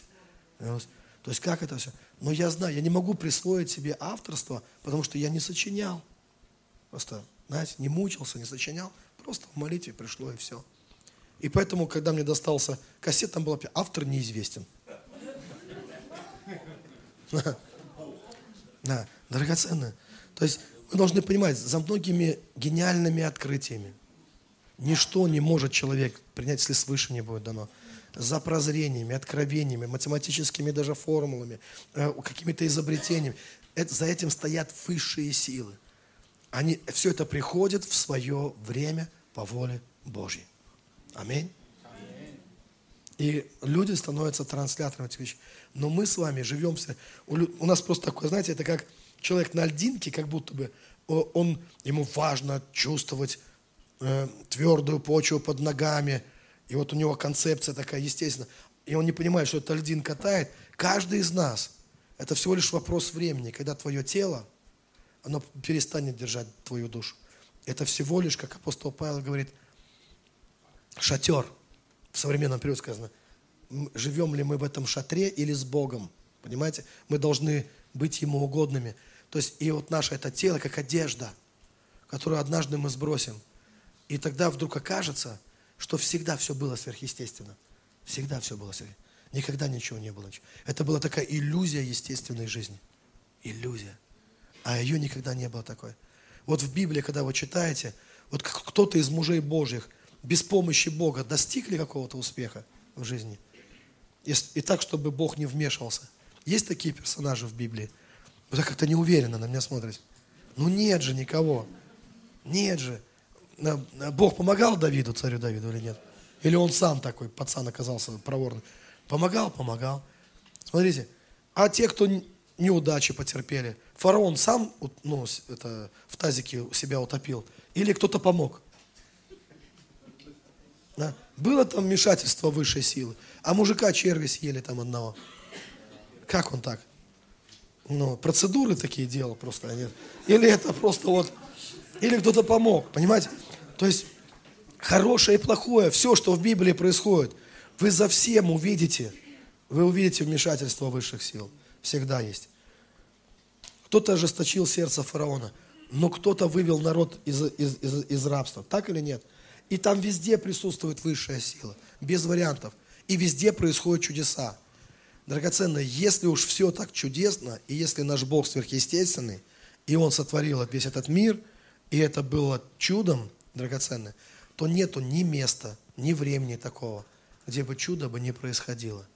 То есть как это все? Но я знаю, я не могу присвоить себе авторство, потому что я не сочинял. Просто, знаете, не мучился, не сочинял. Просто в молитве пришло и все. И поэтому, когда мне достался кассет, там был автор неизвестен. Да, драгоценно. То есть вы должны понимать, за многими гениальными открытиями ничто не может человек принять, если свыше не будет дано за прозрениями, откровениями, математическими даже формулами, э, какими-то изобретениями. Это, за этим стоят высшие силы. Они, все это приходит в свое время по воле Божьей. Аминь. И люди становятся трансляторами этих вещей. Но мы с вами живем... У, у нас просто такое, знаете, это как человек на льдинке, как будто бы он, ему важно чувствовать э, твердую почву под ногами, и вот у него концепция такая, естественно, и он не понимает, что это льдин катает. Каждый из нас, это всего лишь вопрос времени, когда твое тело, оно перестанет держать твою душу. Это всего лишь, как апостол Павел говорит, шатер. В современном периоде сказано, живем ли мы в этом шатре или с Богом. Понимаете? Мы должны быть Ему угодными. То есть, и вот наше это тело, как одежда, которую однажды мы сбросим. И тогда вдруг окажется, что всегда все было сверхъестественно. Всегда все было сверхъестественно. Никогда ничего не было. Это была такая иллюзия естественной жизни. Иллюзия. А ее никогда не было такой. Вот в Библии, когда вы читаете, вот кто-то из мужей Божьих без помощи Бога достигли какого-то успеха в жизни. И, и так, чтобы Бог не вмешивался. Есть такие персонажи в Библии? Вы так как-то неуверенно на меня смотрите. Ну нет же никого. Нет же. Бог помогал Давиду, царю Давиду или нет? Или он сам такой, пацан оказался проворный? Помогал, помогал. Смотрите, а те, кто неудачи потерпели, фараон сам ну, это, в тазике себя утопил? Или кто-то помог? Да? Было там вмешательство высшей силы, а мужика черви съели там одного. Как он так? Ну, процедуры такие делал просто, а нет? Или это просто вот или кто-то помог, понимаете? То есть хорошее и плохое, все, что в Библии происходит, вы за всем увидите, вы увидите вмешательство высших сил. Всегда есть. Кто-то ожесточил сердце фараона, но кто-то вывел народ из, из, из, из рабства. Так или нет? И там везде присутствует высшая сила, без вариантов. И везде происходят чудеса. Драгоценно, если уж все так чудесно, и если наш Бог сверхъестественный, и Он сотворил весь этот мир – и это было чудом драгоценное, то нету ни места, ни времени такого, где бы чудо бы не происходило.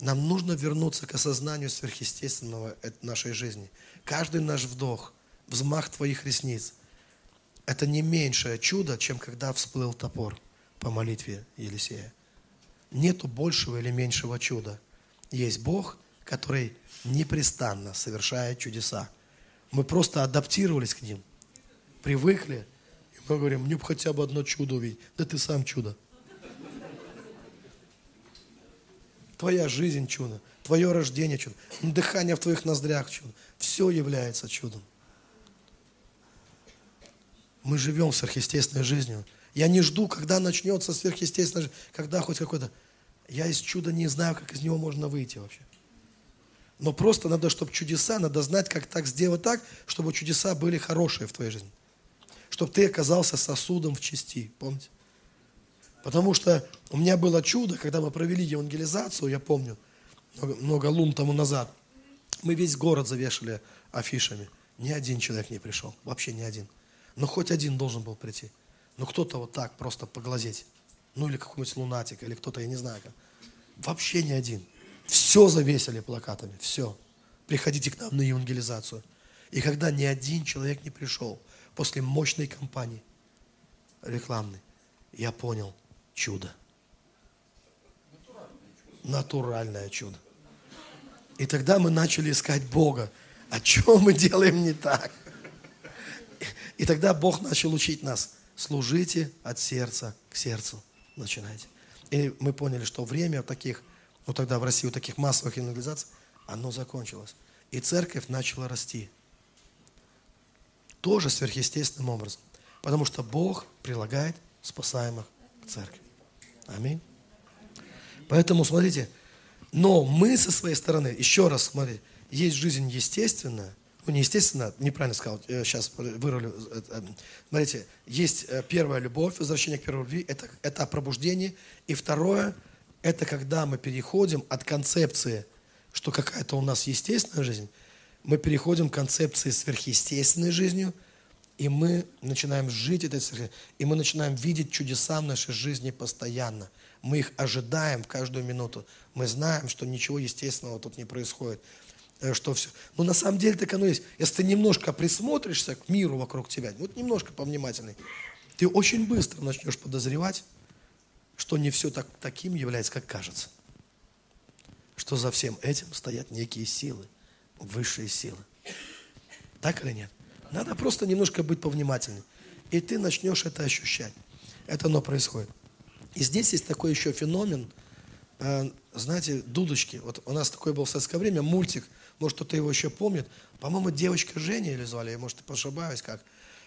Нам нужно вернуться к осознанию сверхъестественного нашей жизни. Каждый наш вдох, взмах твоих ресниц – это не меньшее чудо, чем когда всплыл топор по молитве Елисея. Нету большего или меньшего чуда. Есть Бог, который непрестанно совершает чудеса. Мы просто адаптировались к ним – привыкли, Мы говорим, мне бы хотя бы одно чудо увидеть. Да ты сам чудо. Твоя жизнь чудо, твое рождение чудо, дыхание в твоих ноздрях чудо. Все является чудом. Мы живем сверхъестественной жизнью. Я не жду, когда начнется сверхъестественная жизнь, когда хоть какой-то... Я из чуда не знаю, как из него можно выйти вообще. Но просто надо, чтобы чудеса, надо знать, как так сделать так, чтобы чудеса были хорошие в твоей жизни. Чтобы ты оказался сосудом в части, помните? Потому что у меня было чудо, когда мы провели евангелизацию, я помню, много, много лун тому назад. Мы весь город завешали афишами. Ни один человек не пришел, вообще ни один. Но хоть один должен был прийти. Но кто-то вот так просто поглазеть. Ну или какой-нибудь лунатик, или кто-то, я не знаю как. Вообще ни один. Все завесили плакатами, все. Приходите к нам на евангелизацию. И когда ни один человек не пришел после мощной кампании рекламной, я понял чудо. Натуральное чудо. И тогда мы начали искать Бога. А что мы делаем не так? И тогда Бог начал учить нас. Служите от сердца к сердцу. Начинайте. И мы поняли, что время таких ну тогда в России у таких массовых евангелизаций, оно закончилось. И церковь начала расти. Тоже сверхъестественным образом. Потому что Бог прилагает спасаемых к церкви. Аминь. Поэтому, смотрите, но мы со своей стороны, еще раз, смотрите, есть жизнь естественная, ну, не естественно, неправильно сказал, сейчас вырулю. Э, э, смотрите, есть э, первая любовь, возвращение к первой любви, это, это пробуждение. И второе, это когда мы переходим от концепции, что какая-то у нас естественная жизнь, мы переходим к концепции сверхъестественной жизнью, и мы начинаем жить этой и мы начинаем видеть чудеса в нашей жизни постоянно. Мы их ожидаем в каждую минуту. Мы знаем, что ничего естественного тут не происходит. Э, что все. Но на самом деле так оно есть. Если ты немножко присмотришься к миру вокруг тебя, вот немножко повнимательней, ты очень быстро начнешь подозревать, что не все так, таким является, как кажется. Что за всем этим стоят некие силы, высшие силы. Так или нет? Надо просто немножко быть повнимательнее. И ты начнешь это ощущать. Это оно происходит. И здесь есть такой еще феномен, э, знаете, дудочки. Вот у нас такой был в советское время мультик, может кто-то его еще помнит. По-моему, девочка Женя или звали, я, может, пошибаюсь как.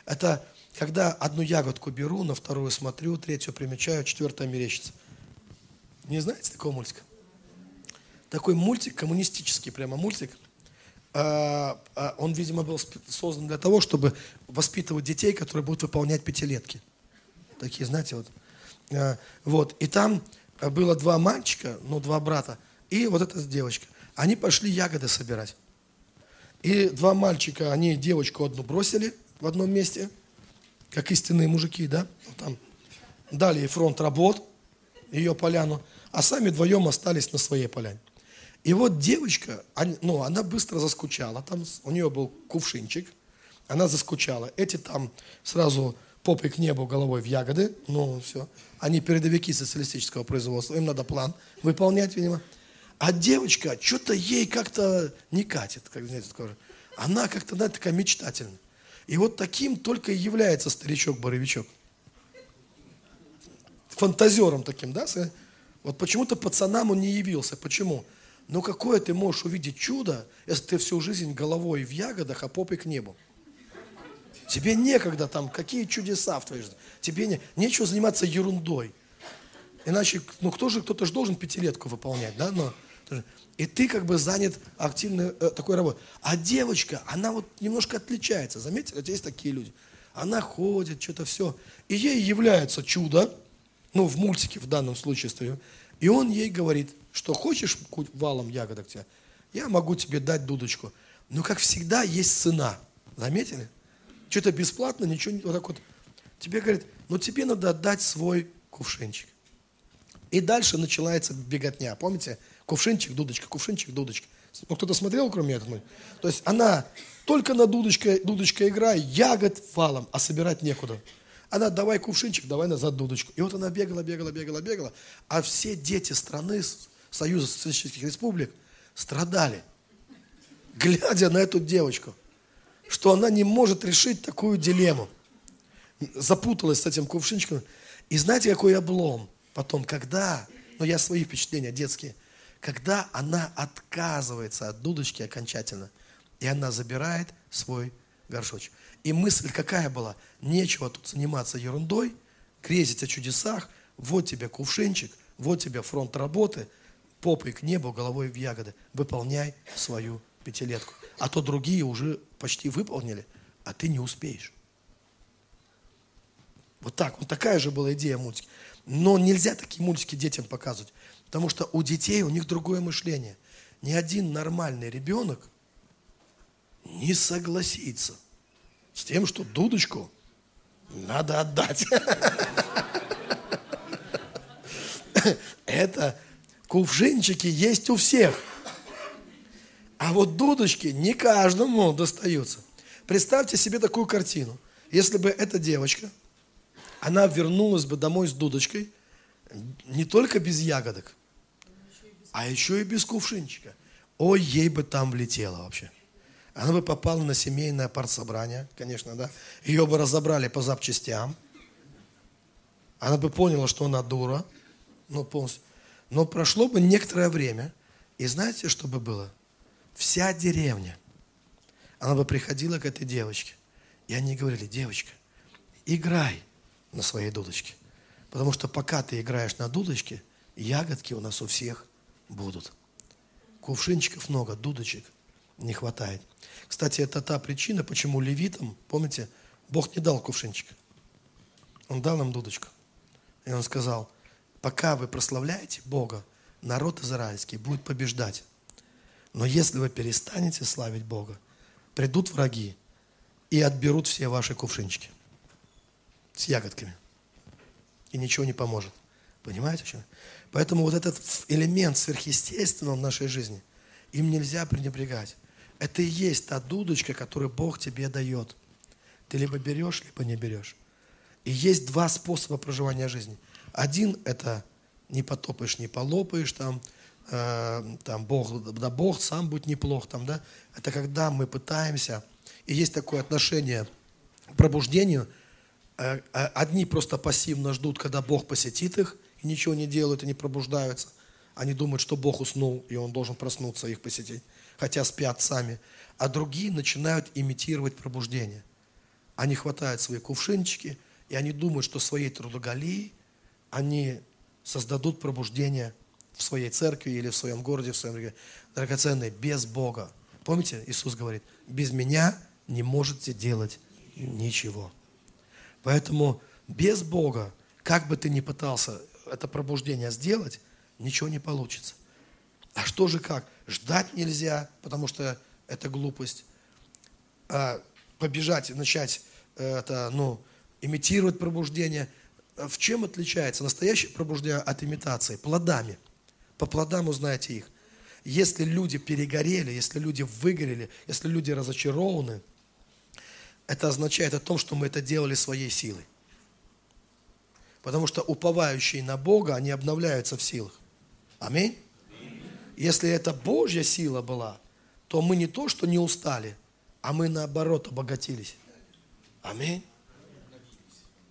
Это когда одну ягодку беру, на вторую смотрю, третью примечаю, четвертая мерещится. Не знаете такого мультика? Такой мультик, коммунистический прямо мультик. А, а, он, видимо, был создан для того, чтобы воспитывать детей, которые будут выполнять пятилетки. Такие, знаете, вот. А, вот. И там было два мальчика, ну, два брата, и вот эта девочка. Они пошли ягоды собирать. И два мальчика, они девочку одну бросили в одном месте, как истинные мужики, да, там дали ей фронт работ, ее поляну, а сами вдвоем остались на своей поляне. И вот девочка, ну, она быстро заскучала, там у нее был кувшинчик, она заскучала. Эти там сразу попой к небу, головой в ягоды, ну, все. Они передовики социалистического производства, им надо план выполнять, видимо. А девочка, что-то ей как-то не катит, как знаете, такое. Она как-то, знаете, такая мечтательная. И вот таким только и является старичок-боровичок. Фантазером таким, да? Вот почему-то пацанам он не явился. Почему? Ну какое ты можешь увидеть чудо, если ты всю жизнь головой в ягодах, а попой к небу? Тебе некогда там, какие чудеса в твоей жизни. Тебе не, нечего заниматься ерундой. Иначе, ну кто же, кто-то же должен пятилетку выполнять, да? Но, и ты как бы занят активной э, такой работой. А девочка, она вот немножко отличается. Заметьте, вот есть такие люди. Она ходит, что-то все. И ей является чудо, ну, в мультике в данном случае стою. И он ей говорит, что хочешь валом ягодок тебя, я могу тебе дать дудочку. Но, как всегда, есть цена. Заметили? Что-то бесплатно, ничего не... Вот так вот. Тебе говорит, ну тебе надо отдать свой кувшинчик. И дальше начинается беготня. Помните? Кувшинчик, дудочка, кувшинчик, дудочка. Ну, кто-то смотрел, кроме этого? То есть она только на дудочке, дудочка играет, ягод валом, а собирать некуда. Она, давай кувшинчик, давай назад дудочку. И вот она бегала, бегала, бегала, бегала. А все дети страны, Союза Социалистических Республик, страдали, глядя на эту девочку, что она не может решить такую дилемму. запуталась с этим кувшинчиком. И знаете, какой облом? Потом, когда, ну я свои впечатления детские, когда она отказывается от дудочки окончательно, и она забирает свой горшочек. И мысль какая была? Нечего тут заниматься ерундой, грезить о чудесах, вот тебе кувшинчик, вот тебе фронт работы, попой к небу, головой в ягоды. Выполняй свою пятилетку. А то другие уже почти выполнили, а ты не успеешь. Вот так, вот такая же была идея мультики. Но нельзя такие мультики детям показывать, потому что у детей, у них другое мышление. Ни один нормальный ребенок не согласится с тем, что дудочку надо отдать. Это кувшинчики есть у всех. А вот дудочки не каждому достаются. Представьте себе такую картину. Если бы эта девочка она вернулась бы домой с дудочкой не только без ягодок, а еще и без кувшинчика. Ой, ей бы там влетело вообще. Она бы попала на семейное партсобрание, конечно, да. Ее бы разобрали по запчастям. Она бы поняла, что она дура. Ну, полностью. Но прошло бы некоторое время. И знаете, что бы было? Вся деревня. Она бы приходила к этой девочке. И они говорили, девочка, играй на своей дудочке. Потому что пока ты играешь на дудочке, ягодки у нас у всех будут. Кувшинчиков много, дудочек не хватает. Кстати, это та причина, почему левитам, помните, Бог не дал кувшинчика. Он дал нам дудочку. И он сказал, пока вы прославляете Бога, народ израильский будет побеждать. Но если вы перестанете славить Бога, придут враги и отберут все ваши кувшинчики с ягодками. И ничего не поможет. Понимаете, что? Поэтому вот этот элемент сверхъестественного в нашей жизни, им нельзя пренебрегать. Это и есть та дудочка, которую Бог тебе дает. Ты либо берешь, либо не берешь. И есть два способа проживания жизни. Один – это не потопаешь, не полопаешь, там, э, там Бог, да Бог сам будет неплох, там, да. Это когда мы пытаемся, и есть такое отношение к пробуждению – Э, э, одни просто пассивно ждут, когда Бог посетит их, и ничего не делают, и не пробуждаются. Они думают, что Бог уснул, и Он должен проснуться и их посетить, хотя спят сами. А другие начинают имитировать пробуждение. Они хватают свои кувшинчики, и они думают, что своей трудоголией они создадут пробуждение в своей церкви или в своем городе, в своем регионе. Драгоценные, без Бога. Помните, Иисус говорит, без меня не можете делать ничего. Поэтому без Бога, как бы ты ни пытался это пробуждение сделать, ничего не получится. А что же как? Ждать нельзя, потому что это глупость. А побежать и начать это, ну, имитировать пробуждение. В чем отличается настоящее пробуждение от имитации? Плодами. По плодам узнаете их. Если люди перегорели, если люди выгорели, если люди разочарованы – это означает о том, что мы это делали своей силой. Потому что уповающие на Бога, они обновляются в силах. Аминь. Если это Божья сила была, то мы не то, что не устали, а мы наоборот обогатились. Аминь.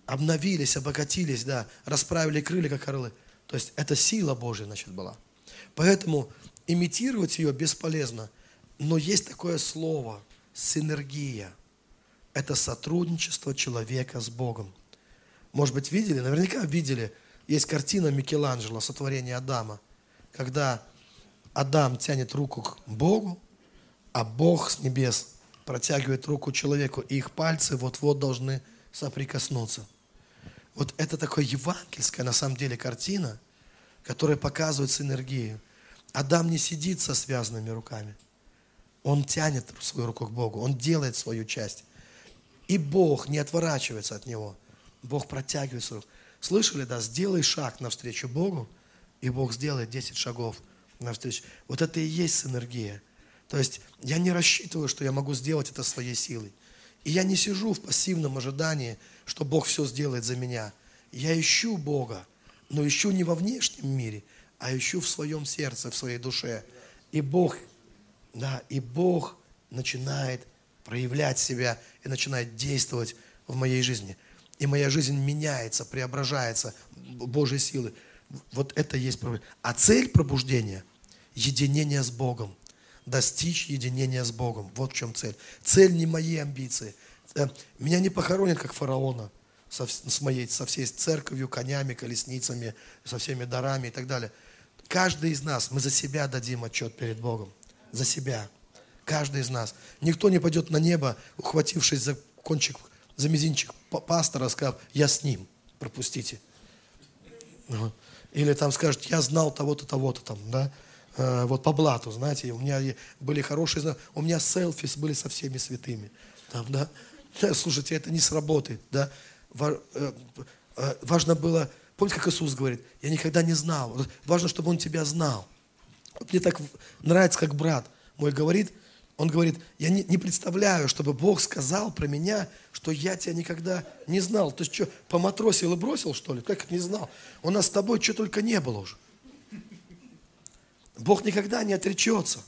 Обновились, обогатились, да, расправили крылья, как орлы. То есть это сила Божья, значит, была. Поэтому имитировать ее бесполезно. Но есть такое слово – синергия это сотрудничество человека с Богом. Может быть, видели? Наверняка видели. Есть картина Микеланджело, сотворение Адама, когда Адам тянет руку к Богу, а Бог с небес протягивает руку человеку, и их пальцы вот-вот должны соприкоснуться. Вот это такая евангельская, на самом деле, картина, которая показывает синергию. Адам не сидит со связанными руками. Он тянет свою руку к Богу, он делает свою часть. И Бог не отворачивается от него. Бог протягивает свою руку. Слышали, да? Сделай шаг навстречу Богу, и Бог сделает 10 шагов навстречу. Вот это и есть синергия. То есть я не рассчитываю, что я могу сделать это своей силой. И я не сижу в пассивном ожидании, что Бог все сделает за меня. Я ищу Бога, но ищу не во внешнем мире, а ищу в своем сердце, в своей душе. И Бог, да, и Бог начинает проявлять себя и начинает действовать в моей жизни. и моя жизнь меняется, преображается Божьей силы. Вот это и есть пробуждение. А цель пробуждения – единение с Богом. Достичь единения с Богом. Вот в чем цель. Цель не мои амбиции. Э, меня не похоронят, как фараона, со, с моей, со всей церковью, конями, колесницами, со всеми дарами и так далее. Каждый из нас, мы за себя дадим отчет перед Богом. За себя. Каждый из нас. Никто не пойдет на небо, ухватившись за кончик, за мизинчик пастора, сказав, я с ним, пропустите. Или там скажет, я знал того-то, того-то там, да, э, вот по блату, знаете, у меня были хорошие, у меня селфи были со всеми святыми, там, да. Слушайте, это не сработает, да. Э, э, важно было, помните, как Иисус говорит, я никогда не знал. Важно, чтобы Он тебя знал. Мне так нравится, как брат мой говорит, он говорит, я не, не представляю, чтобы Бог сказал про меня, что я тебя никогда не знал. То есть что, поматросил и бросил, что ли? Как не знал? У нас с тобой что только не было уже. Бог никогда не отречется.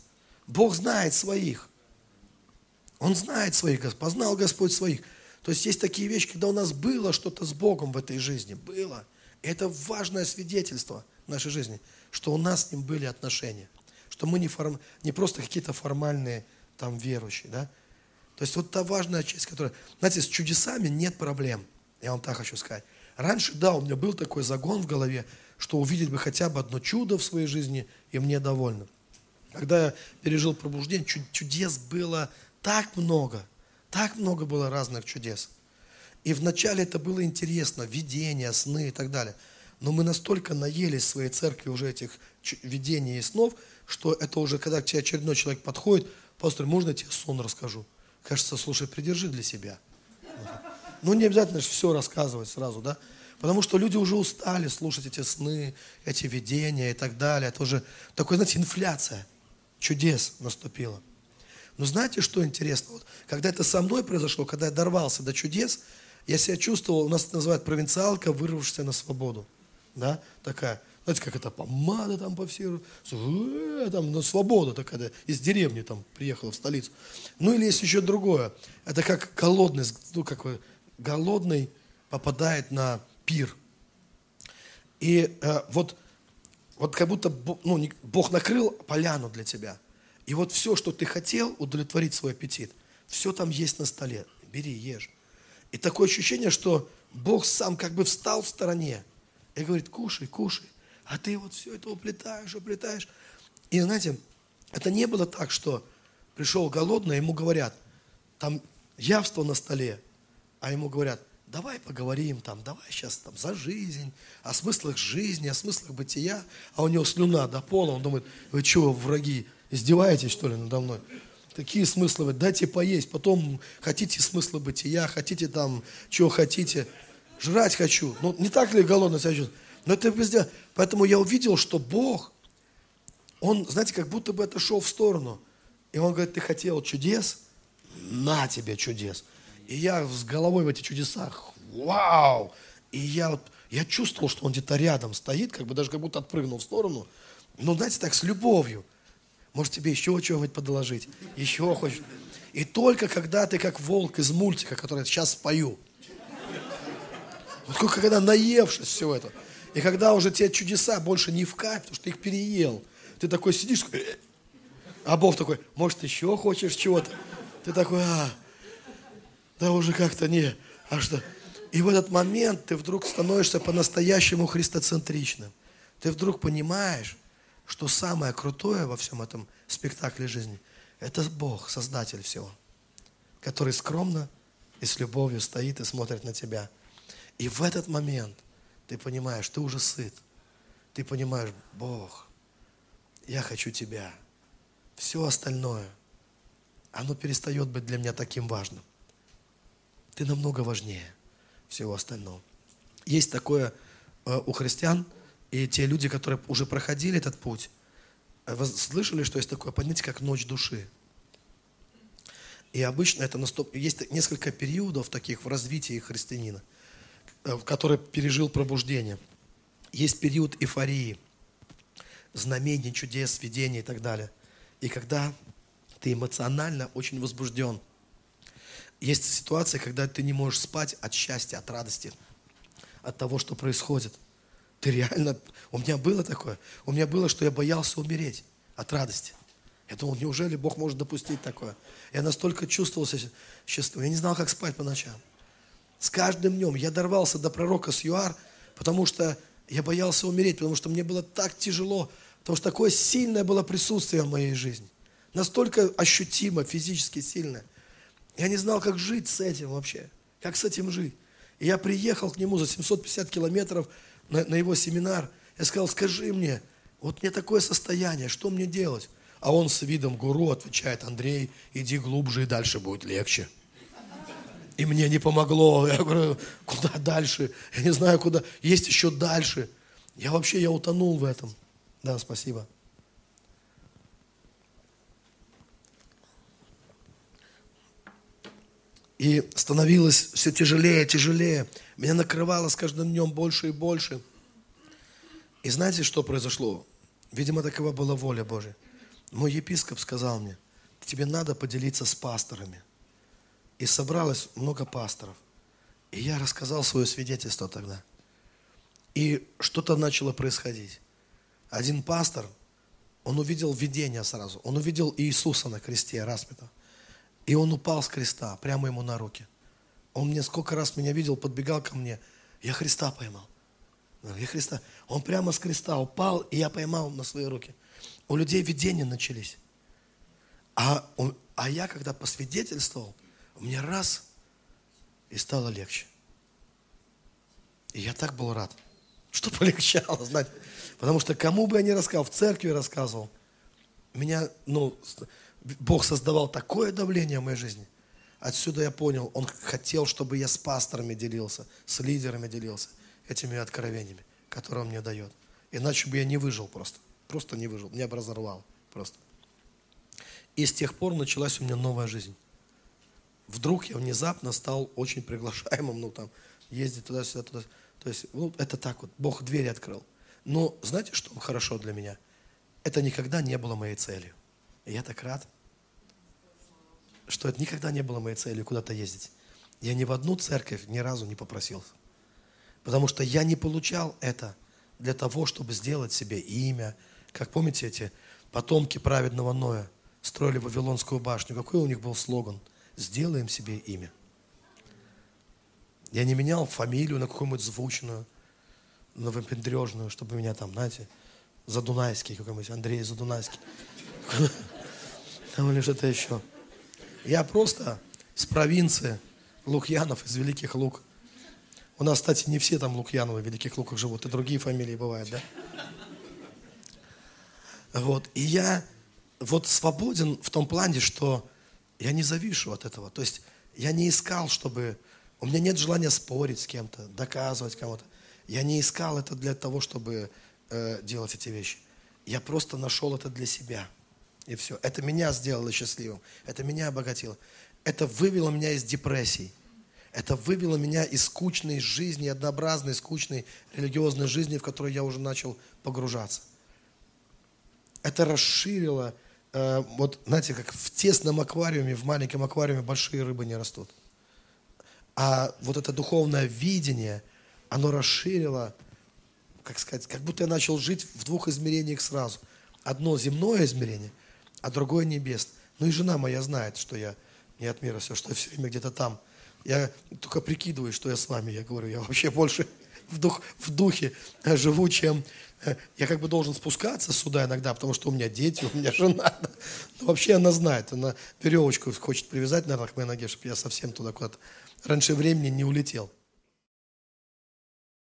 Бог знает своих. Он знает своих, познал Господь своих. То есть есть такие вещи, когда у нас было что-то с Богом в этой жизни. Было. Это важное свидетельство нашей жизни, что у нас с Ним были отношения. Что мы не, форм... не просто какие-то формальные там верующий, да? То есть вот та важная часть, которая... Знаете, с чудесами нет проблем, я вам так хочу сказать. Раньше, да, у меня был такой загон в голове, что увидеть бы хотя бы одно чудо в своей жизни, и мне довольно. Когда я пережил пробуждение, чудес было так много, так много было разных чудес. И вначале это было интересно, видения, сны и так далее. Но мы настолько наелись в своей церкви уже этих видений и снов, что это уже, когда к тебе очередной человек подходит, пастор, можно я тебе сон расскажу? Кажется, слушай, придержи для себя. Ну, не обязательно же все рассказывать сразу, да? Потому что люди уже устали слушать эти сны, эти видения и так далее. Это уже такой, знаете, инфляция чудес наступила. Но знаете, что интересно? Вот, когда это со мной произошло, когда я дорвался до чудес, я себя чувствовал, у нас это называют провинциалка, вырвавшаяся на свободу. Да? Такая. Знаете, как это помада там по всей, э, там, ну, свобода такая, из деревни там приехала в столицу. Ну или есть еще другое. Это как голодный, ну как голодный попадает на пир. И э, вот, вот как будто ну, Бог накрыл поляну для тебя. И вот все, что ты хотел, удовлетворить свой аппетит, все там есть на столе. Бери, ешь. И такое ощущение, что Бог сам как бы встал в стороне и говорит, кушай, кушай а ты вот все это уплетаешь, уплетаешь. И знаете, это не было так, что пришел голодный, ему говорят, там явство на столе, а ему говорят, давай поговорим там, давай сейчас там за жизнь, о смыслах жизни, о смыслах бытия, а у него слюна до пола, он думает, вы что, враги, издеваетесь что ли надо мной? Такие смыслы, дайте поесть, потом хотите смыслы бытия, хотите там, чего хотите, жрать хочу. Ну, не так ли голодно себя чувствует? Но это везде. Поэтому я увидел, что Бог, Он, знаете, как будто бы отошел в сторону. И Он говорит, ты хотел чудес? На тебе чудес. И я с головой в этих чудесах. Вау! И я, я чувствовал, что он где-то рядом стоит, как бы даже как будто отпрыгнул в сторону. Но, знаете, так с любовью. Может, тебе еще чего-нибудь подложить? Еще хочешь? И только когда ты как волк из мультика, который я сейчас спою. Вот только когда наевшись все это. И когда уже те чудеса больше не в кайф, потому что ты их переел, ты такой сидишь, «Э». а Бог такой, может, еще хочешь чего-то? Ты такой, а, да уже как-то не, а что? И в этот момент ты вдруг становишься по-настоящему христоцентричным. Ты вдруг понимаешь, что самое крутое во всем этом спектакле жизни – это Бог, Создатель всего, который скромно и с любовью стоит и смотрит на тебя. И в этот момент – ты понимаешь, ты уже сыт. Ты понимаешь, Бог, я хочу Тебя. Все остальное, оно перестает быть для меня таким важным. Ты намного важнее всего остального. Есть такое э, у христиан, и те люди, которые уже проходили этот путь, э, вы слышали, что есть такое понятие, как ночь души? И обычно это наступ... есть несколько периодов таких в развитии христианина. Э, который пережил пробуждение. Есть период эйфории, знамений, чудес, видений и так далее. И когда ты эмоционально очень возбужден, есть ситуация, когда ты не можешь спать от счастья, от радости, от того, что происходит. Ты реально... У меня было такое. У меня было, что я боялся умереть от радости. Я думал, неужели Бог может допустить такое? Я настолько чувствовал себя счастливым. Я не знал, как спать по ночам. С каждым днем я дорвался до пророка с ЮАР, потому что я боялся умереть, потому что мне было так тяжело, потому что такое сильное было присутствие в моей жизни. Настолько ощутимо, физически сильное. Я не знал, как жить с этим вообще. Как с этим жить. И я приехал к нему за 750 километров на, на его семинар. Я сказал, скажи мне, вот мне такое состояние, что мне делать? А он с видом гуру отвечает, Андрей, иди глубже и дальше будет легче. И мне не помогло. Я говорю, куда дальше? Я не знаю, куда. Есть еще дальше. Я вообще, я утонул в этом. Да, спасибо. И становилось все тяжелее, тяжелее. Меня накрывало с каждым днем больше и больше. И знаете, что произошло? Видимо, такова была воля Божья. Мой епископ сказал мне, тебе надо поделиться с пасторами. И собралось много пасторов. И я рассказал свое свидетельство тогда. И что-то начало происходить. Один пастор, он увидел видение сразу. Он увидел Иисуса на кресте распятого. И он упал с креста прямо ему на руки. Он мне сколько раз меня видел, подбегал ко мне. Я Христа поймал. Я Христа. Он прямо с креста упал, и я поймал на свои руки. У людей видения начались. А, он, а я, когда посвидетельствовал, меня раз, и стало легче. И я так был рад, что полегчало, знаете. Потому что кому бы я ни рассказал, в церкви рассказывал, меня, ну, Бог создавал такое давление в моей жизни. Отсюда я понял, Он хотел, чтобы я с пасторами делился, с лидерами делился этими откровениями, которые Он мне дает. Иначе бы я не выжил просто. Просто не выжил, меня бы разорвал просто. И с тех пор началась у меня новая жизнь. Вдруг я внезапно стал очень приглашаемым, ну там, ездить туда-сюда, туда. То есть, ну, это так вот, Бог двери открыл. Но знаете, что хорошо для меня? Это никогда не было моей целью. И я так рад, что это никогда не было моей целью куда-то ездить. Я ни в одну церковь ни разу не попросился. Потому что я не получал это для того, чтобы сделать себе имя, как помните эти потомки праведного Ноя строили Вавилонскую башню? Какой у них был слоган? Сделаем себе имя. Я не менял фамилию на какую-нибудь звучную, на выпендрежную, чтобы меня там, знаете, Задунайский какой-нибудь, Андрей Задунайский. Там или что-то еще. Я просто с провинции Лукьянов из Великих Лук. У нас, кстати, не все там Лукьяновы в Великих Луках живут, и другие фамилии бывают, да? Вот. И я вот свободен в том плане, что я не завишу от этого. То есть я не искал, чтобы... У меня нет желания спорить с кем-то, доказывать кому-то. Я не искал это для того, чтобы э, делать эти вещи. Я просто нашел это для себя. И все. Это меня сделало счастливым. Это меня обогатило. Это вывело меня из депрессии. Это вывело меня из скучной жизни, однообразной, скучной религиозной жизни, в которую я уже начал погружаться это расширило, э, вот знаете, как в тесном аквариуме, в маленьком аквариуме большие рыбы не растут. А вот это духовное видение, оно расширило, как сказать, как будто я начал жить в двух измерениях сразу. Одно земное измерение, а другое небесное. Ну и жена моя знает, что я не от мира все, что я все время где-то там. Я только прикидываю, что я с вами. Я говорю, я вообще больше в, дух, в духе живу, чем я как бы должен спускаться сюда иногда, потому что у меня дети, у меня жена. Но вообще она знает, она веревочку хочет привязать, наверное, к моей ноге, чтобы я совсем туда куда-то раньше времени не улетел.